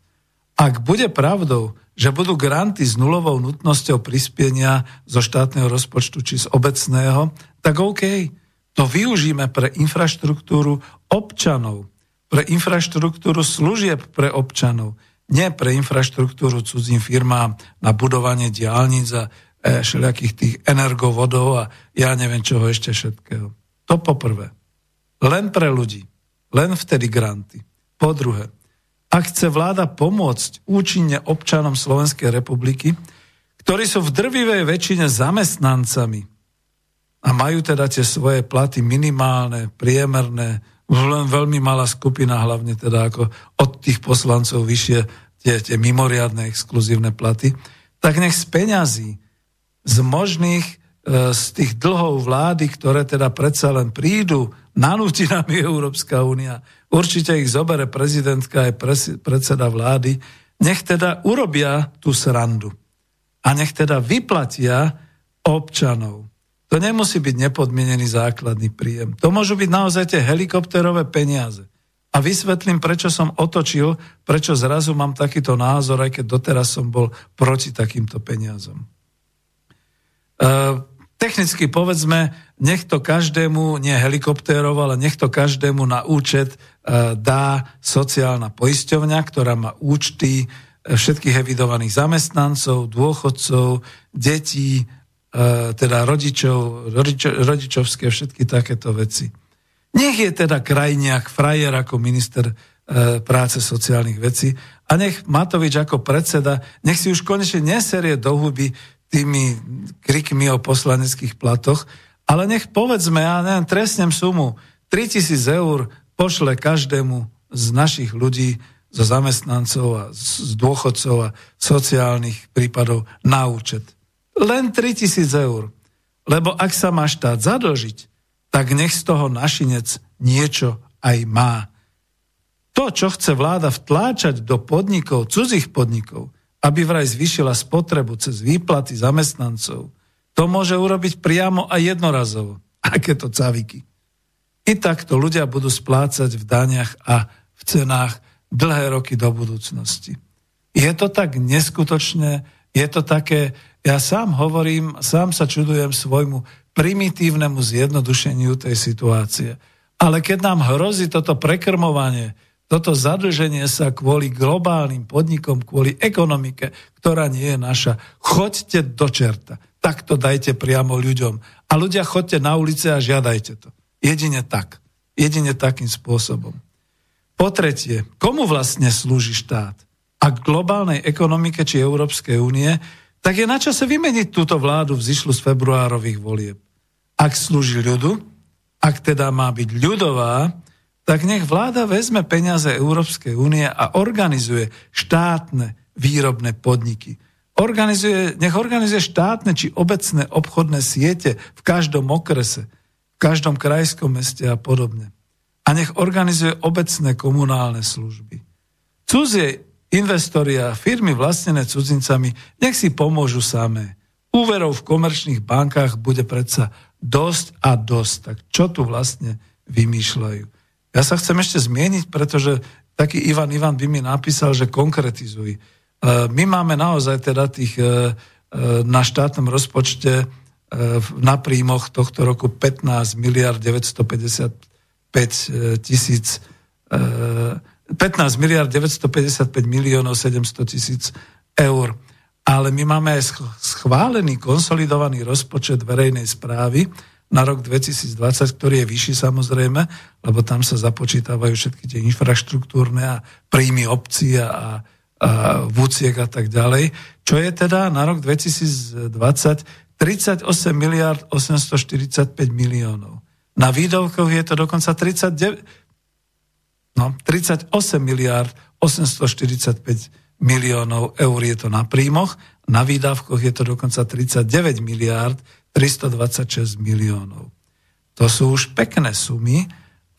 Ak bude pravdou, že budú granty s nulovou nutnosťou prispienia zo štátneho rozpočtu či z obecného, tak OK, to využíme pre infraštruktúru občanov, pre infraštruktúru služieb pre občanov, nie pre infraštruktúru cudzím firmám na budovanie diálnic a všelijakých tých energovodov a ja neviem čoho ešte všetkého. To poprvé. Len pre ľudí. Len vtedy granty. Po druhé, ak chce vláda pomôcť účinne občanom Slovenskej republiky, ktorí sú v drvivej väčšine zamestnancami a majú teda tie svoje platy minimálne, priemerné, len veľmi malá skupina, hlavne teda ako od tých poslancov vyššie tie, tie mimoriadne exkluzívne platy, tak nech z peňazí, z možných e, z tých dlhov vlády, ktoré teda predsa len prídu, nanúti nami Európska únia, určite ich zobere prezidentka aj predseda vlády, nech teda urobia tú srandu. A nech teda vyplatia občanov. To nemusí byť nepodmienený základný príjem. To môžu byť naozaj tie helikopterové peniaze. A vysvetlím, prečo som otočil, prečo zrazu mám takýto názor, aj keď doteraz som bol proti takýmto peniazom. E, technicky povedzme, nech to každému, nie helikoptérov, ale nech to každému na účet e, dá sociálna poisťovňa, ktorá má účty e, všetkých evidovaných zamestnancov, dôchodcov, detí, teda rodičov, rodičo, rodičovské, všetky takéto veci. Nech je teda krajniak frajer ako minister práce sociálnych vecí a nech Matovič ako predseda, nech si už konečne neserie do huby tými krikmi o poslaneckých platoch, ale nech povedzme, ja neviem, trestnem sumu 3000 eur pošle každému z našich ľudí, zo zamestnancov a z dôchodcov a sociálnych prípadov na účet. Len 3000 eur. Lebo ak sa má štát zadlžiť, tak nech z toho našinec niečo aj má. To, čo chce vláda vtláčať do podnikov, cudzích podnikov, aby vraj zvyšila spotrebu cez výplaty zamestnancov, to môže urobiť priamo a jednorazovo. Aké to caviky. I takto ľudia budú splácať v daniach a v cenách dlhé roky do budúcnosti. Je to tak neskutočné, je to také, ja sám hovorím, sám sa čudujem svojmu primitívnemu zjednodušeniu tej situácie. Ale keď nám hrozí toto prekrmovanie, toto zadlženie sa kvôli globálnym podnikom, kvôli ekonomike, ktorá nie je naša. Choďte do čerta. Tak to dajte priamo ľuďom. A ľudia choďte na ulice a žiadajte to. Jedine tak. Jedine takým spôsobom. Po tretie, komu vlastne slúži štát? Ak globálnej ekonomike či Európskej únie, tak je na čase vymeniť túto vládu vzýšlu z februárových volieb. Ak slúži ľudu, ak teda má byť ľudová, tak nech vláda vezme peniaze Európskej únie a organizuje štátne výrobné podniky. Organizuje, nech organizuje štátne či obecné obchodné siete v každom okrese, v každom krajskom meste a podobne. A nech organizuje obecné komunálne služby. Cudzie investori a firmy vlastnené cudzincami nech si pomôžu samé. Úverov v komerčných bankách bude predsa dosť a dosť. Tak čo tu vlastne vymýšľajú? Ja sa chcem ešte zmieniť, pretože taký Ivan Ivan by mi napísal, že konkretizuj. E, my máme naozaj teda tých e, e, na štátnom rozpočte na príjmoch tohto roku 15 miliard 955 tisíc 15 miliard 955 miliónov 700 tisíc eur. Ale my máme aj schválený konsolidovaný rozpočet verejnej správy, na rok 2020, ktorý je vyšší samozrejme, lebo tam sa započítavajú všetky tie infraštruktúrne a príjmy obcí a, a vúciek a tak ďalej. Čo je teda na rok 2020 38 miliard 845 miliónov. Na výdavkoch je to dokonca 39, no, 38 miliard 845 miliónov eur je to na príjmoch, na výdavkoch je to dokonca 39 miliard 326 miliónov. To sú už pekné sumy,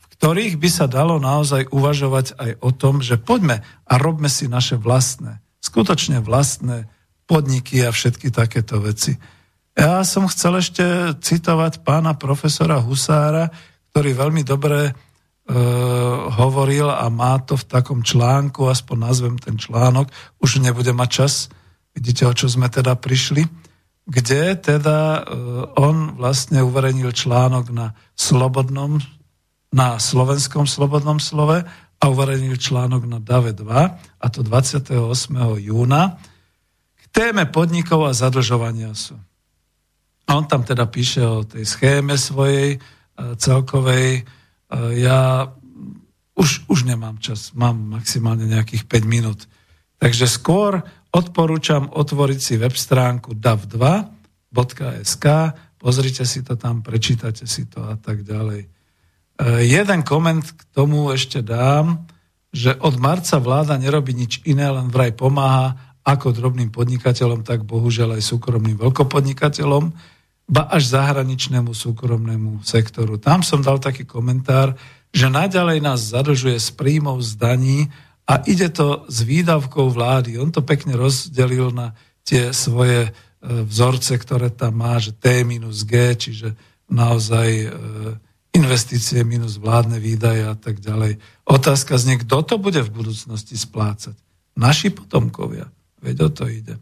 v ktorých by sa dalo naozaj uvažovať aj o tom, že poďme a robme si naše vlastné, skutočne vlastné podniky a všetky takéto veci. Ja som chcel ešte citovať pána profesora Husára, ktorý veľmi dobre e, hovoril a má to v takom článku, aspoň nazvem ten článok, už nebude mať čas, vidíte, o čo sme teda prišli, kde teda e, on vlastne uverejnil článok na slobodnom, na slovenskom slobodnom slove a uverejnil článok na DAVE 2, a to 28. júna, k téme podnikov a zadlžovania sú. A on tam teda píše o tej schéme svojej e, celkovej. E, ja už, už nemám čas, mám maximálne nejakých 5 minút. Takže skôr odporúčam otvoriť si web stránku dav2.sk, pozrite si to tam, prečítate si to a tak ďalej. E, jeden koment k tomu ešte dám, že od marca vláda nerobí nič iné, len vraj pomáha ako drobným podnikateľom, tak bohužiaľ aj súkromným veľkopodnikateľom, ba až zahraničnému súkromnému sektoru. Tam som dal taký komentár, že naďalej nás zadržuje z príjmov z daní a ide to z výdavkou vlády. On to pekne rozdelil na tie svoje e, vzorce, ktoré tam má, že T minus G, čiže naozaj e, investície minus vládne výdaje a tak ďalej. Otázka znie, kto to bude v budúcnosti splácať? Naši potomkovia. Veď o to ide.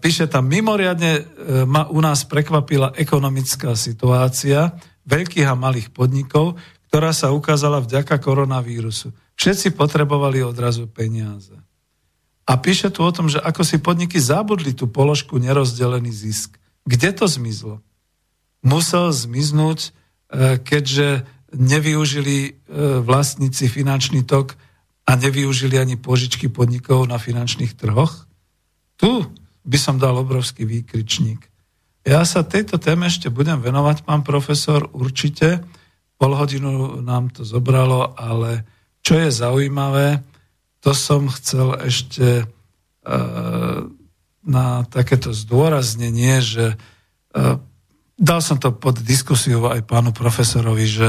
píše tam, mimoriadne e, ma u nás prekvapila ekonomická situácia veľkých a malých podnikov, ktorá sa ukázala vďaka koronavírusu. Všetci potrebovali odrazu peniaze. A píše tu o tom, že ako si podniky zabudli tú položku nerozdelený zisk. Kde to zmizlo? Musel zmiznúť, e, keďže nevyužili e, vlastníci finančný tok a nevyužili ani požičky podnikov na finančných trhoch? Tu by som dal obrovský výkričník. Ja sa tejto téme ešte budem venovať, pán profesor, určite. Pol hodinu nám to zobralo, ale čo je zaujímavé, to som chcel ešte e, na takéto zdôraznenie, že e, dal som to pod diskusiu aj pánu profesorovi, že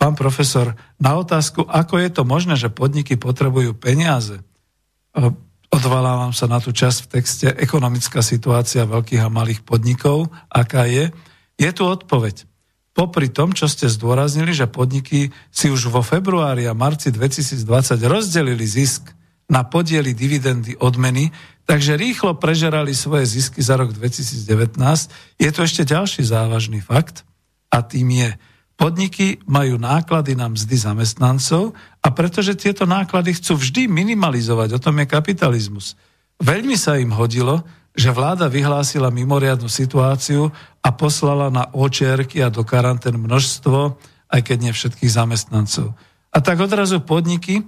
pán profesor, na otázku, ako je to možné, že podniky potrebujú peniaze, e, odvalávam sa na tú časť v texte ekonomická situácia veľkých a malých podnikov, aká je, je tu odpoveď. Popri tom, čo ste zdôraznili, že podniky si už vo februári a marci 2020 rozdelili zisk na podiely dividendy odmeny, takže rýchlo prežerali svoje zisky za rok 2019, je tu ešte ďalší závažný fakt a tým je, podniky majú náklady na mzdy zamestnancov a pretože tieto náklady chcú vždy minimalizovať, o tom je kapitalizmus. Veľmi sa im hodilo, že vláda vyhlásila mimoriadnu situáciu a poslala na očerky a do karantén množstvo, aj keď nie všetkých zamestnancov. A tak odrazu podniky,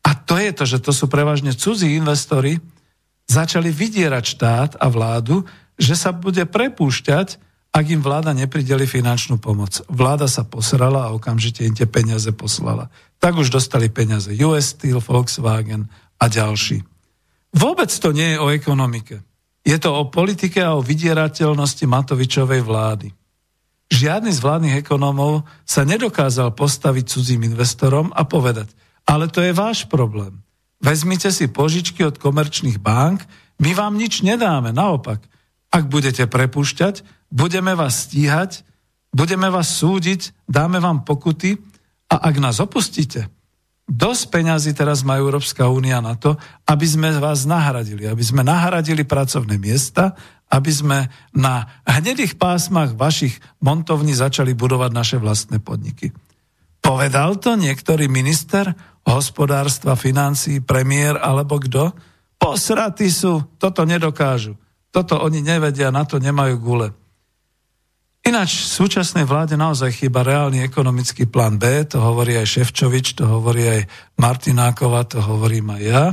a to je to, že to sú prevažne cudzí investori, začali vydierať štát a vládu, že sa bude prepúšťať, ak im vláda neprideli finančnú pomoc. Vláda sa posrala a okamžite im tie peniaze poslala. Tak už dostali peniaze US Steel, Volkswagen a ďalší. Vôbec to nie je o ekonomike. Je to o politike a o vydierateľnosti Matovičovej vlády. Žiadny z vládnych ekonómov sa nedokázal postaviť cudzím investorom a povedať, ale to je váš problém. Vezmite si požičky od komerčných bank, my vám nič nedáme, naopak. Ak budete prepušťať, budeme vás stíhať, budeme vás súdiť, dáme vám pokuty a ak nás opustíte, Dosť peňazí teraz má Európska únia na to, aby sme vás nahradili, aby sme nahradili pracovné miesta, aby sme na hnedých pásmach vašich montovní začali budovať naše vlastné podniky. Povedal to niektorý minister hospodárstva, financií, premiér alebo kto? Posratí sú, toto nedokážu. Toto oni nevedia, na to nemajú gule. Ináč súčasnej vláde naozaj chýba reálny ekonomický plán B, to hovorí aj Ševčovič, to hovorí aj Martináková, to hovorím aj ja.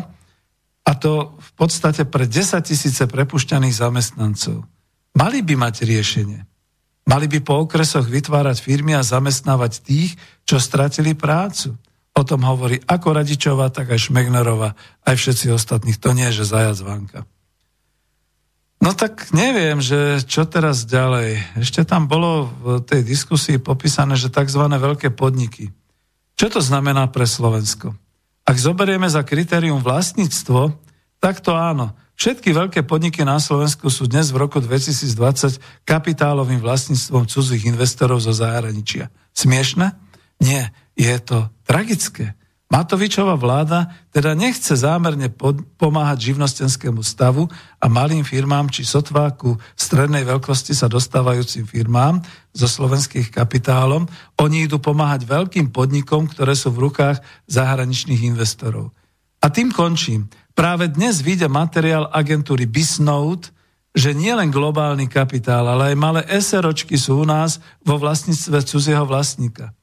A to v podstate pre 10 tisíce prepušťaných zamestnancov. Mali by mať riešenie. Mali by po okresoch vytvárať firmy a zamestnávať tých, čo stratili prácu. O tom hovorí ako Radičová, tak aj Šmegnerová, aj všetci ostatní. To nie je, že zajac vanka. No tak neviem, že čo teraz ďalej. Ešte tam bolo v tej diskusii popísané, že tzv. veľké podniky. Čo to znamená pre Slovensko? Ak zoberieme za kritérium vlastníctvo, tak to áno. Všetky veľké podniky na Slovensku sú dnes v roku 2020 kapitálovým vlastníctvom cudzích investorov zo zahraničia. Smiešne? Nie, je to tragické. Matovičová vláda teda nechce zámerne pomáhať živnostenskému stavu a malým firmám či sotváku strednej veľkosti sa dostávajúcim firmám zo slovenských kapitálom. Oni idú pomáhať veľkým podnikom, ktoré sú v rukách zahraničných investorov. A tým končím. Práve dnes vyjde materiál agentúry Bisnote, že nielen globálny kapitál, ale aj malé SROčky sú u nás vo vlastníctve cudzieho vlastníka.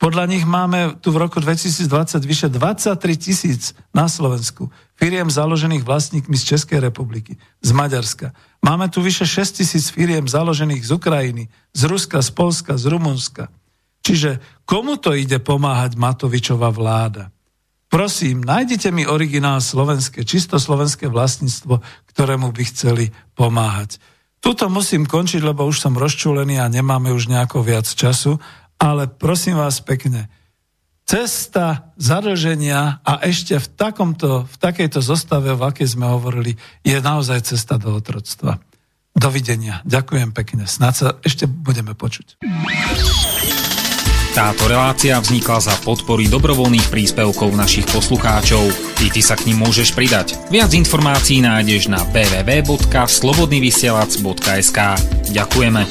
Podľa nich máme tu v roku 2020 vyše 23 tisíc na Slovensku firiem založených vlastníkmi z Českej republiky, z Maďarska. Máme tu vyše 6 tisíc firiem založených z Ukrajiny, z Ruska, z Polska, z Rumunska. Čiže komu to ide pomáhať Matovičová vláda? Prosím, nájdite mi originál slovenské, čisto slovenské vlastníctvo, ktorému by chceli pomáhať. Tuto musím končiť, lebo už som rozčúlený a nemáme už nejako viac času ale prosím vás pekne, cesta zadlženia a ešte v, takomto, v takejto zostave, v akej sme hovorili, je naozaj cesta do otroctva. Dovidenia. Ďakujem pekne. Snad sa ešte budeme počuť. Táto relácia vznikla za podpory dobrovoľných príspevkov našich poslucháčov. I ty sa k ním môžeš pridať. Viac informácií nájdeš na www.slobodnyvysielac.sk Ďakujeme.